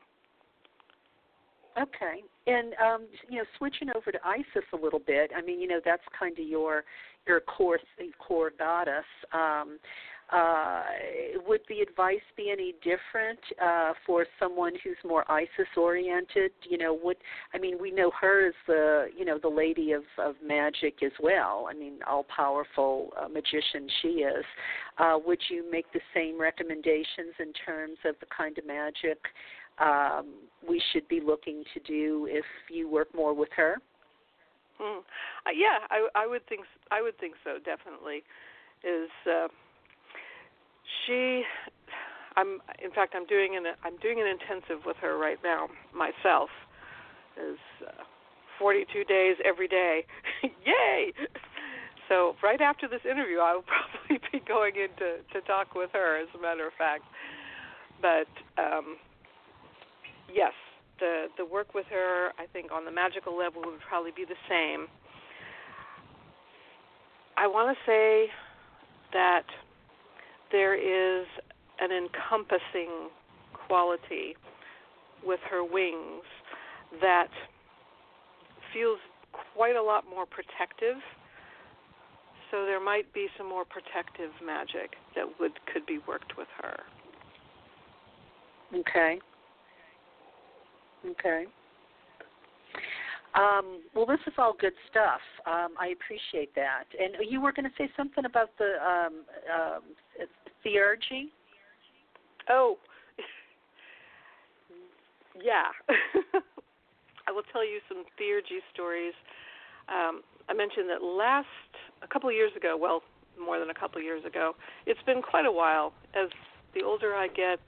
A: Okay, and um, you know, switching over to Isis a little bit. I mean, you know, that's kind of your your core core goddess. Um, uh, would the advice be any different uh, for someone who's more Isis oriented? You know, would I mean, we know her as the you know the lady of of magic as well. I mean, all powerful uh, magician she is. Uh, would you make the same recommendations in terms of the kind of magic? um, we should be looking to do if you work more with her?
B: Hmm. Uh, yeah, I, I would think I would think so. Definitely, is uh, she? I'm in fact I'm doing an I'm doing an intensive with her right now myself. Is uh, 42 days every day. Yay! So right after this interview, I will probably be going in to to talk with her. As a matter of fact, but um, yes, the the work with her, I think, on the magical level would probably be the same. I want to say that there is an encompassing quality with her wings that feels quite a lot more protective. So there might be some more protective magic that would could be worked with her.
A: Okay. Okay. Um, well, this is all good stuff. Um, I appreciate that. And you were going to say something about the um, um, theurgy?
B: Oh, yeah. I will tell you some theurgy stories. Um, I mentioned that last, a couple of years ago, well, more than a couple of years ago, it's been quite a while. As the older I get,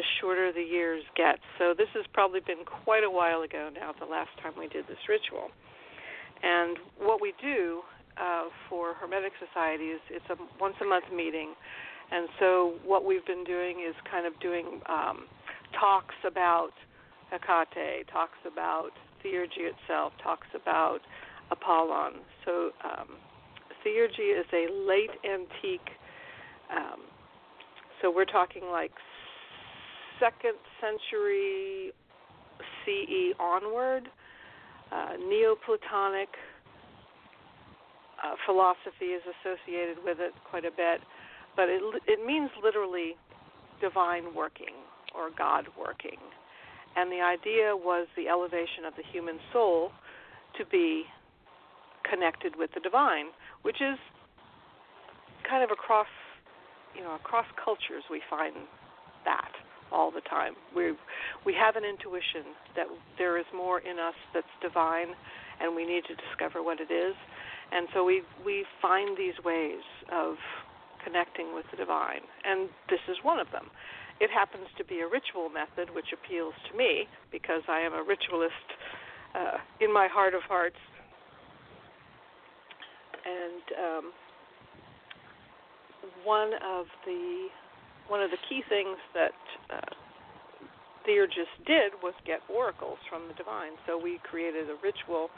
B: the shorter the years get. So this has probably been quite a while ago now, the last time we did this ritual. And what we do uh, for Hermetic Society is it's a once a month meeting. And so what we've been doing is kind of doing um, talks about Hecate, talks about theurgy itself, talks about Apollon. So um, theurgy is a late antique. Um, so we're talking like second century CE onward, uh, Neoplatonic uh, philosophy is associated with it quite a bit, but it it means literally divine working or God working, and the idea was the elevation of the human soul to be connected with the divine, which is kind of across you know across cultures we find that all the time. We we have an intuition that there is more in us that's divine, and we need to discover what it is. And so we we find these ways of connecting with the divine, and this is one of them. It happens to be a ritual method, which appeals to me because I am a ritualist uh, in my heart of hearts. And um, one of the one of the key things that uh, Theurgist did was get oracles from the divine. So we created a ritual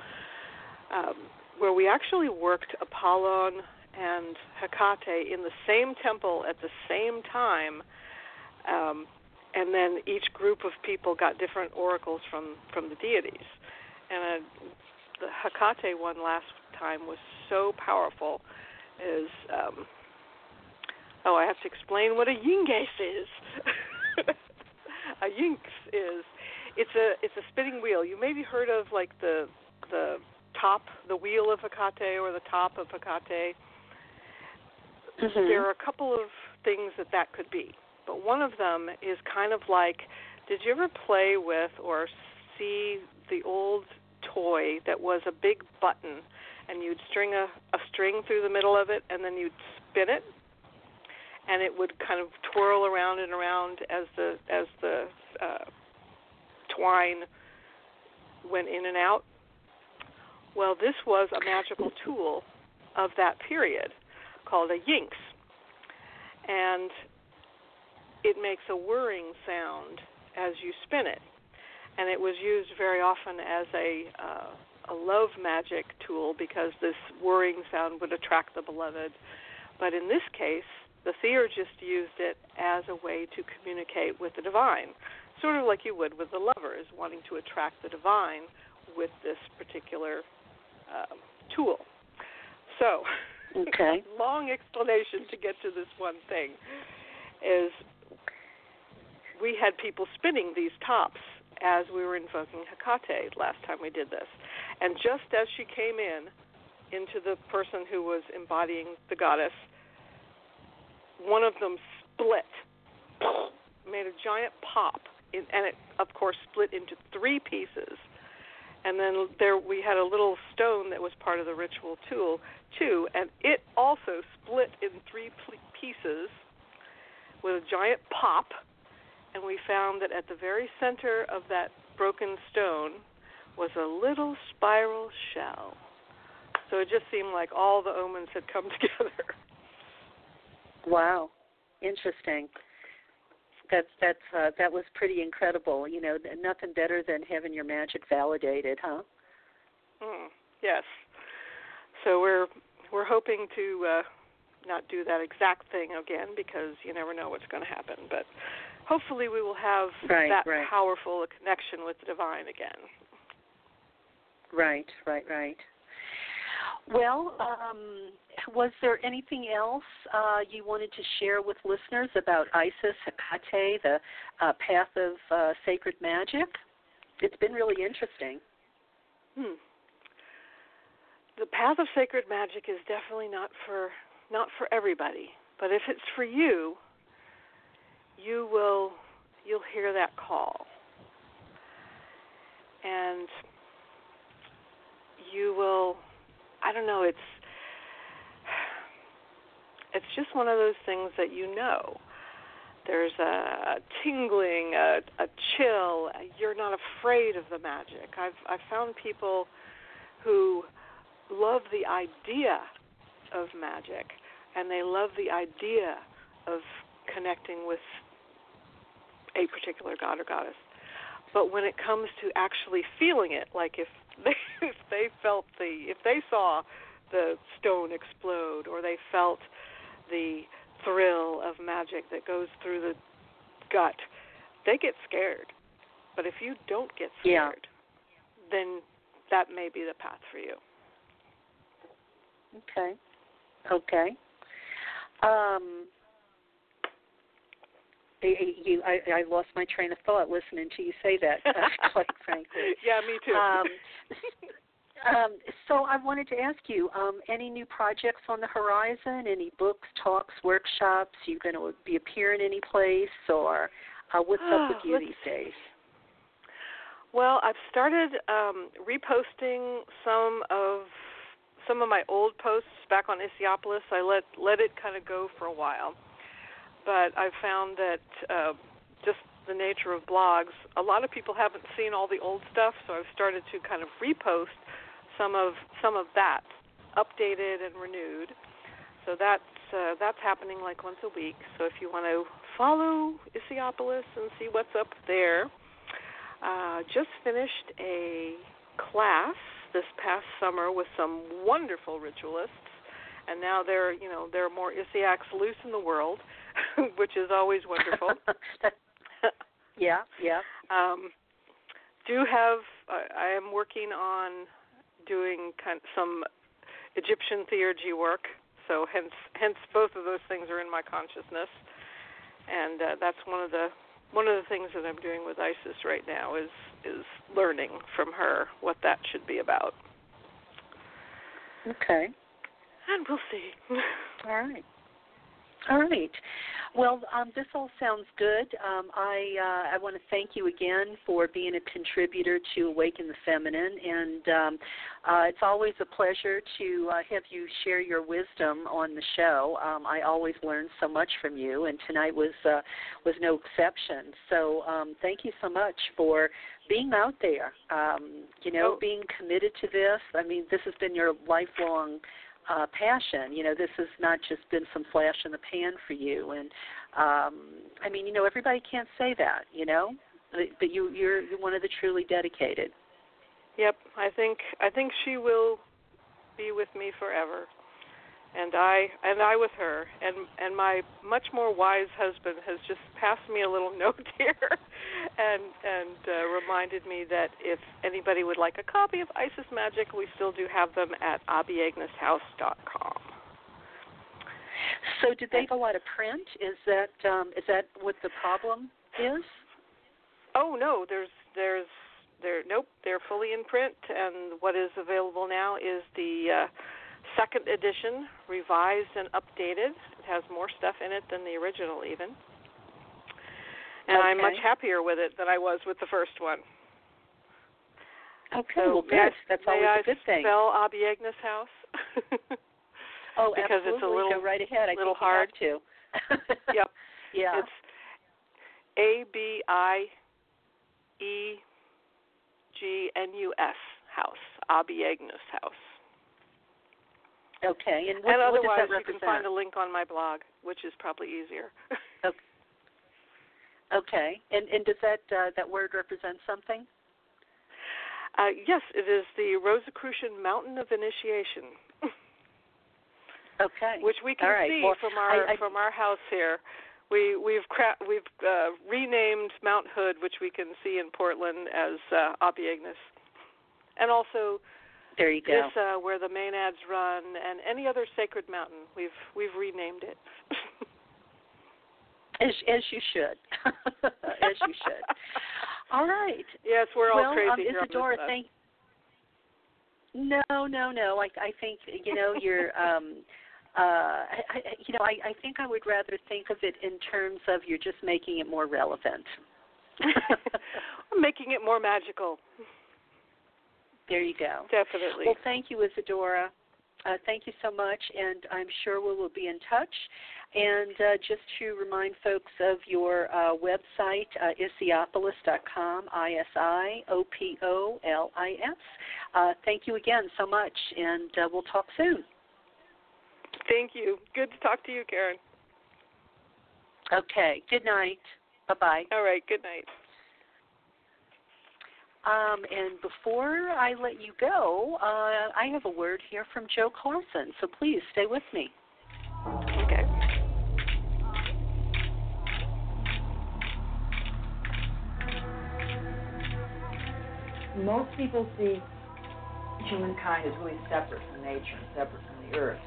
B: um, where we actually worked Apollon and Hecate in the same temple at the same time, um, and then each group of people got different oracles from from the deities. And uh, the Hecate one last time was so powerful. Is um, Oh, I have to explain what a iynges is. a iynx is it's a it's a spinning wheel. You maybe heard of like the the top, the wheel of Hecate or the top of Hecate.
A: Mm-hmm.
B: There are a couple of things that that could be, but one of them is kind of like, did you ever play with or see the old toy that was a big button, and you'd string a, a string through the middle of it, and then you'd spin it and it would kind of twirl around and around as the as the uh, twine went in and out. Well, this was a magical tool of that period called a iynx, and it makes a whirring sound as you spin it, and it was used very often as a uh, a love magic tool because this whirring sound would attract the beloved. But in this case, the theurgist used it as a way to communicate with the divine, sort of like you would with the lovers, wanting to attract the divine with this particular um, tool. So,
A: okay.
B: long explanation to get to this one thing is we had people spinning these tops as we were invoking Hecate last time we did this. And just as she came in into the person who was embodying the goddess, one of them split, made a giant pop, and it of course split into three pieces. And then there we had a little stone that was part of the ritual tool too, and it also split in three pieces with a giant pop. And we found that at the very center of that broken stone was a little spiral shell. So it just seemed like all the omens had come together.
A: Wow, interesting. That's that's uh, that was pretty incredible. You know, nothing better than having your magic validated, huh?
B: Mm, yes. So we're we're hoping to uh, not do that exact thing again because you never know what's going to happen. But hopefully, we will have
A: right,
B: that
A: right.
B: powerful a connection with the divine again.
A: Right, right, right. Well, um, was there anything else uh, you wanted to share with listeners about Isis, Hecate, the uh, path of uh, sacred magic? It's been really interesting.
B: Hmm. The path of sacred magic is definitely not for not for everybody, but if it's for you, you will you'll hear that call. And you will I don't know, it's it's just one of those things that you know. there's a tingling, a, a chill. You're not afraid of the magic. I've I've found people who love the idea of magic, and they love the idea of connecting with a particular god or goddess. But when it comes to actually feeling it, like if they if they felt the if they saw the stone explode or they felt the thrill of magic that goes through the gut, they get scared. But if you don't get scared, yeah. then that may be the path for you.
A: Okay. Okay. Um, you, I, I lost my train of thought listening to you say that. quite frankly.
B: Yeah, me too.
A: Um, um, so I wanted to ask you, um, any new projects on the horizon? Any books, talks, workshops? You going to be appearing any place, or uh, what's up with you these days?
B: Well, I've started um, reposting some of some of my old posts back on Isiopolis. I let let it kind of go for a while, but I've found that uh, just the nature of blogs, a lot of people haven't seen all the old stuff, so I've started to kind of repost some of some of that, updated and renewed. So that's uh, that's happening like once a week. So if you want to follow Isiopolis and see what's up there, uh, just finished a class this past summer with some wonderful ritualists, and now there you know there are more Isiacs loose in the world, which is always wonderful.
A: yeah, yeah.
B: Um, do have uh, I am working on doing kind of some Egyptian theurgy work. So hence hence both of those things are in my consciousness, and uh, that's one of the one of the things that I'm doing with Isis right now is is learning from her what that should be about.
A: Okay.
B: And we'll see.
A: All right. All right. Well, um, this all sounds good. Um, I uh, I want to thank you again for being a contributor to Awaken the Feminine, and um, uh, it's always a pleasure to uh, have you share your wisdom on the show. Um, I always learn so much from you, and tonight was uh, was no exception. So um, thank you so much for being out there. Um, you know,
B: oh.
A: being committed to this. I mean, this has been your lifelong uh, passion. You know, this has not just been some flash in the pan for you. And um, I mean, you know, everybody can't say that. You know, but you you're you're one of the truly dedicated.
B: Yep, I think I think she will be with me forever and I and I with her and and my much more wise husband has just passed me a little note here and and uh, reminded me that if anybody would like a copy of Isis Magic, we still do have them at abiegnushouse.com.
A: So did they have a lot of print? Is that um, is that what the problem is?
B: Oh no, there's there's there nope, they're fully in print and what is available now is the uh second edition, revised and updated. It has more stuff in it than the original, even. And
A: okay.
B: I'm much happier with it than I was with the first one.
A: Okay,
B: so
A: well, good. That's
B: always
A: a good thing.
B: Spell House.
A: oh,
B: because
A: absolutely.
B: it's a little
A: Go right ahead. I
B: little hard
A: to.
B: yep.
A: Yeah.
B: It's A B I E G N U S House. Abiegnus House.
A: Okay, and what,
B: and otherwise you can find a link on my blog, which is probably easier.
A: okay. Okay, and and does that uh, that word represent something?
B: Uh, yes, it is the Rosicrucian Mountain of Initiation.
A: okay.
B: Which we can
A: right.
B: see
A: well,
B: from our
A: I, I,
B: from our house here. We we've cra- we've uh, renamed Mount Hood, which we can see in Portland as uh, and also
A: there you go.
B: This uh, where the Maenads run, and any other sacred mountain. We've we've renamed it.
A: as as you should, as you should. All right.
B: Yes, we're all
A: well,
B: crazy
A: um, Isidora, thank. No, no, no. I I think you know you're. um uh I, you know I, I think I would rather think of it in terms of you're just making it more relevant.
B: making it more magical.
A: There you go.
B: Definitely.
A: Well, thank you, Isidora. Uh, thank you so much, and I'm sure we will be in touch. And uh, just to remind folks of your uh, website, uh, isiopolis.com, I S I O P O L I S. Uh, thank you again so much, and uh, we'll talk soon.
B: Thank you. Good to talk to you, Karen.
A: Okay. Good night. Bye bye.
B: All right. Good night.
A: Um, and before I let you go, uh, I have a word here from Jo Carson, so please stay with me.
B: Okay.
C: Most people see humankind as really separate from nature and separate from the earth.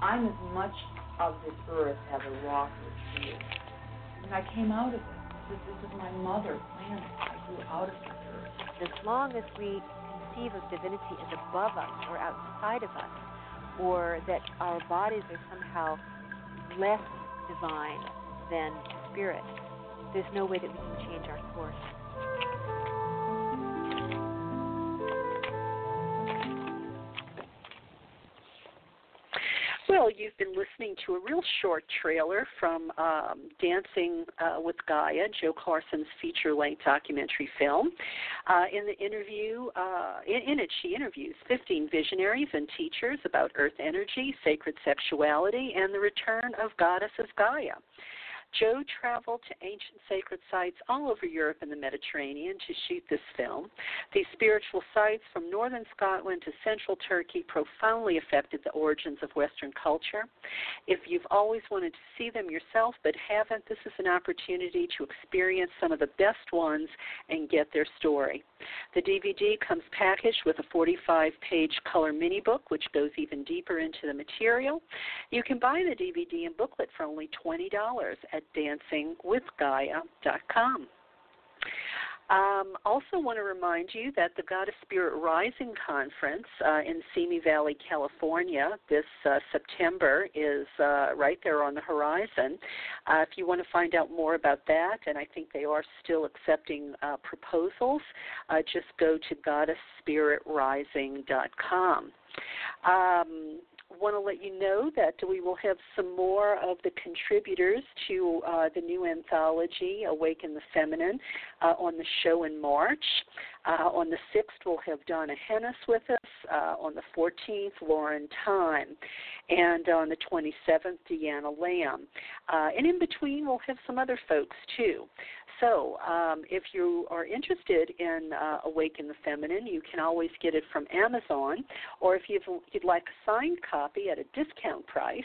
C: I'm as much of this earth as a rock is to you. And I came out of it. This, this is my mother planet. Out of earth.
D: As long as we conceive of divinity as above us or outside of us, or that our bodies are somehow less divine than spirit, there's no way that we can change our course.
A: You've been listening to a real short trailer from um, Dancing uh, with Gaia, Jo Carson's feature-length documentary film. Uh, in the interview, uh, in, in it, she interviews 15 visionaries and teachers about Earth energy, sacred sexuality, and the return of Goddesses Gaia. Jo traveled to ancient sacred sites all over Europe and the Mediterranean to shoot this film. These spiritual sites from northern Scotland to central Turkey profoundly affected the origins of Western culture. If you've always wanted to see them yourself but haven't, this is an opportunity to experience some of the best ones and get their story. The DVD comes packaged with a 45 page color mini book, which goes even deeper into the material. You can buy the DVD and booklet for only $20 at dancingwithgaia.com. Um, also, want to remind you that the Goddess Spirit Rising Conference uh, in Simi Valley, California, this uh, September is uh, right there on the horizon. Uh, if you want to find out more about that, and I think they are still accepting uh, proposals, uh, just go to goddessspiritrising.com. Um, want to let you know that we will have some more of the contributors to uh, the new anthology, Awaken the Feminine, uh, on the show in March. Uh, on the 6th, we'll have Donna Henes with us. Uh, on the 14th, Lauren Time. And on the 27th, Deanna Lamb. Uh, and in between, we'll have some other folks too. So, um, if you are interested in uh, Awaken the Feminine, you can always get it from Amazon, or if you'd, you'd like a signed copy at a discount price,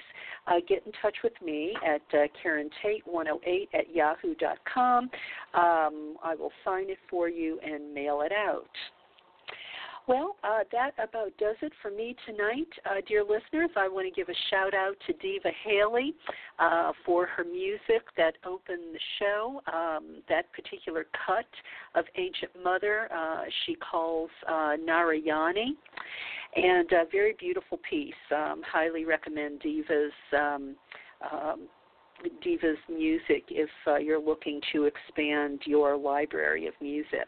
A: uh, get in touch with me at uh, Karen Tate 108 at yahoo.com. Um, I will sign it for you and mail it out. Well, uh, that about does it for me tonight. Uh, dear listeners, I want to give a shout out to Diva Haley uh, for her music that opened the show. Um, that particular cut of Ancient Mother uh, she calls uh, Narayani. And a very beautiful piece. Um, highly recommend Diva's. Um, um, Diva's music if uh, you're looking to expand your library of music.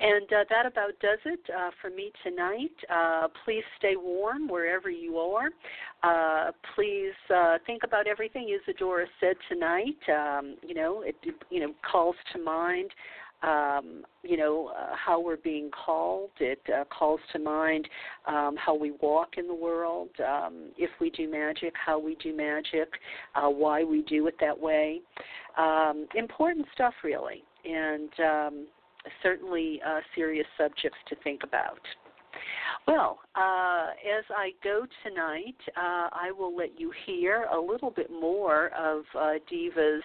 A: And uh, that about does it uh, for me tonight. Uh, please stay warm wherever you are. Uh, please uh, think about everything Isidora said tonight. Um, you know, it you know calls to mind. Um, you know uh, how we're being called. It calls to mind um, how we walk in the world. Um, if we do magic, how we do magic, why we do it that way. Um, important stuff, really. And um, certainly uh, serious subjects to think about. Well, uh, as I go tonight, uh, I will let you hear a little bit more of uh, Diva's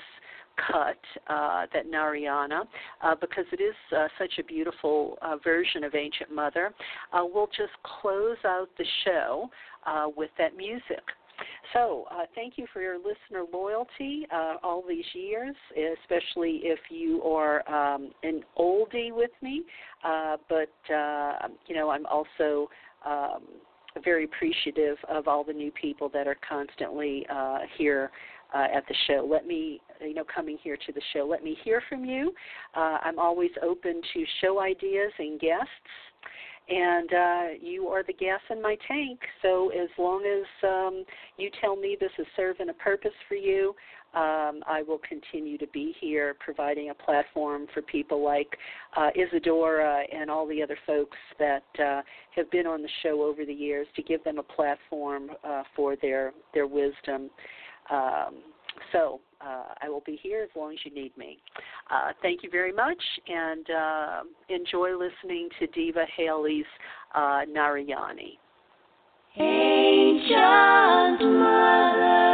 A: cut, uh, that Narayana, uh, because it is uh, such a beautiful version of Ancient Mother. We'll just close out the show with that music. So, uh, thank you for your listener loyalty uh, all these years, especially if you are um, an oldie with me. Uh, but, uh, you know, I'm also um, very appreciative of all the new people that are constantly uh, here uh, at the show. Let me, you know, coming here to the show, let me hear from you. Uh, I'm always open to show ideas and guests. And uh, you are the gas in my tank. So as long as um, you tell me this is serving a purpose for you, um, I will continue to be here providing a platform for people like uh, Isidora and all the other folks that uh, have been on the show over the years to give them a platform uh, for their, their wisdom. Um, so uh, I will be here as long as you need me. Uh, thank you very much, and uh, enjoy listening to Diva Haley's uh, Narayani. Angels, mother.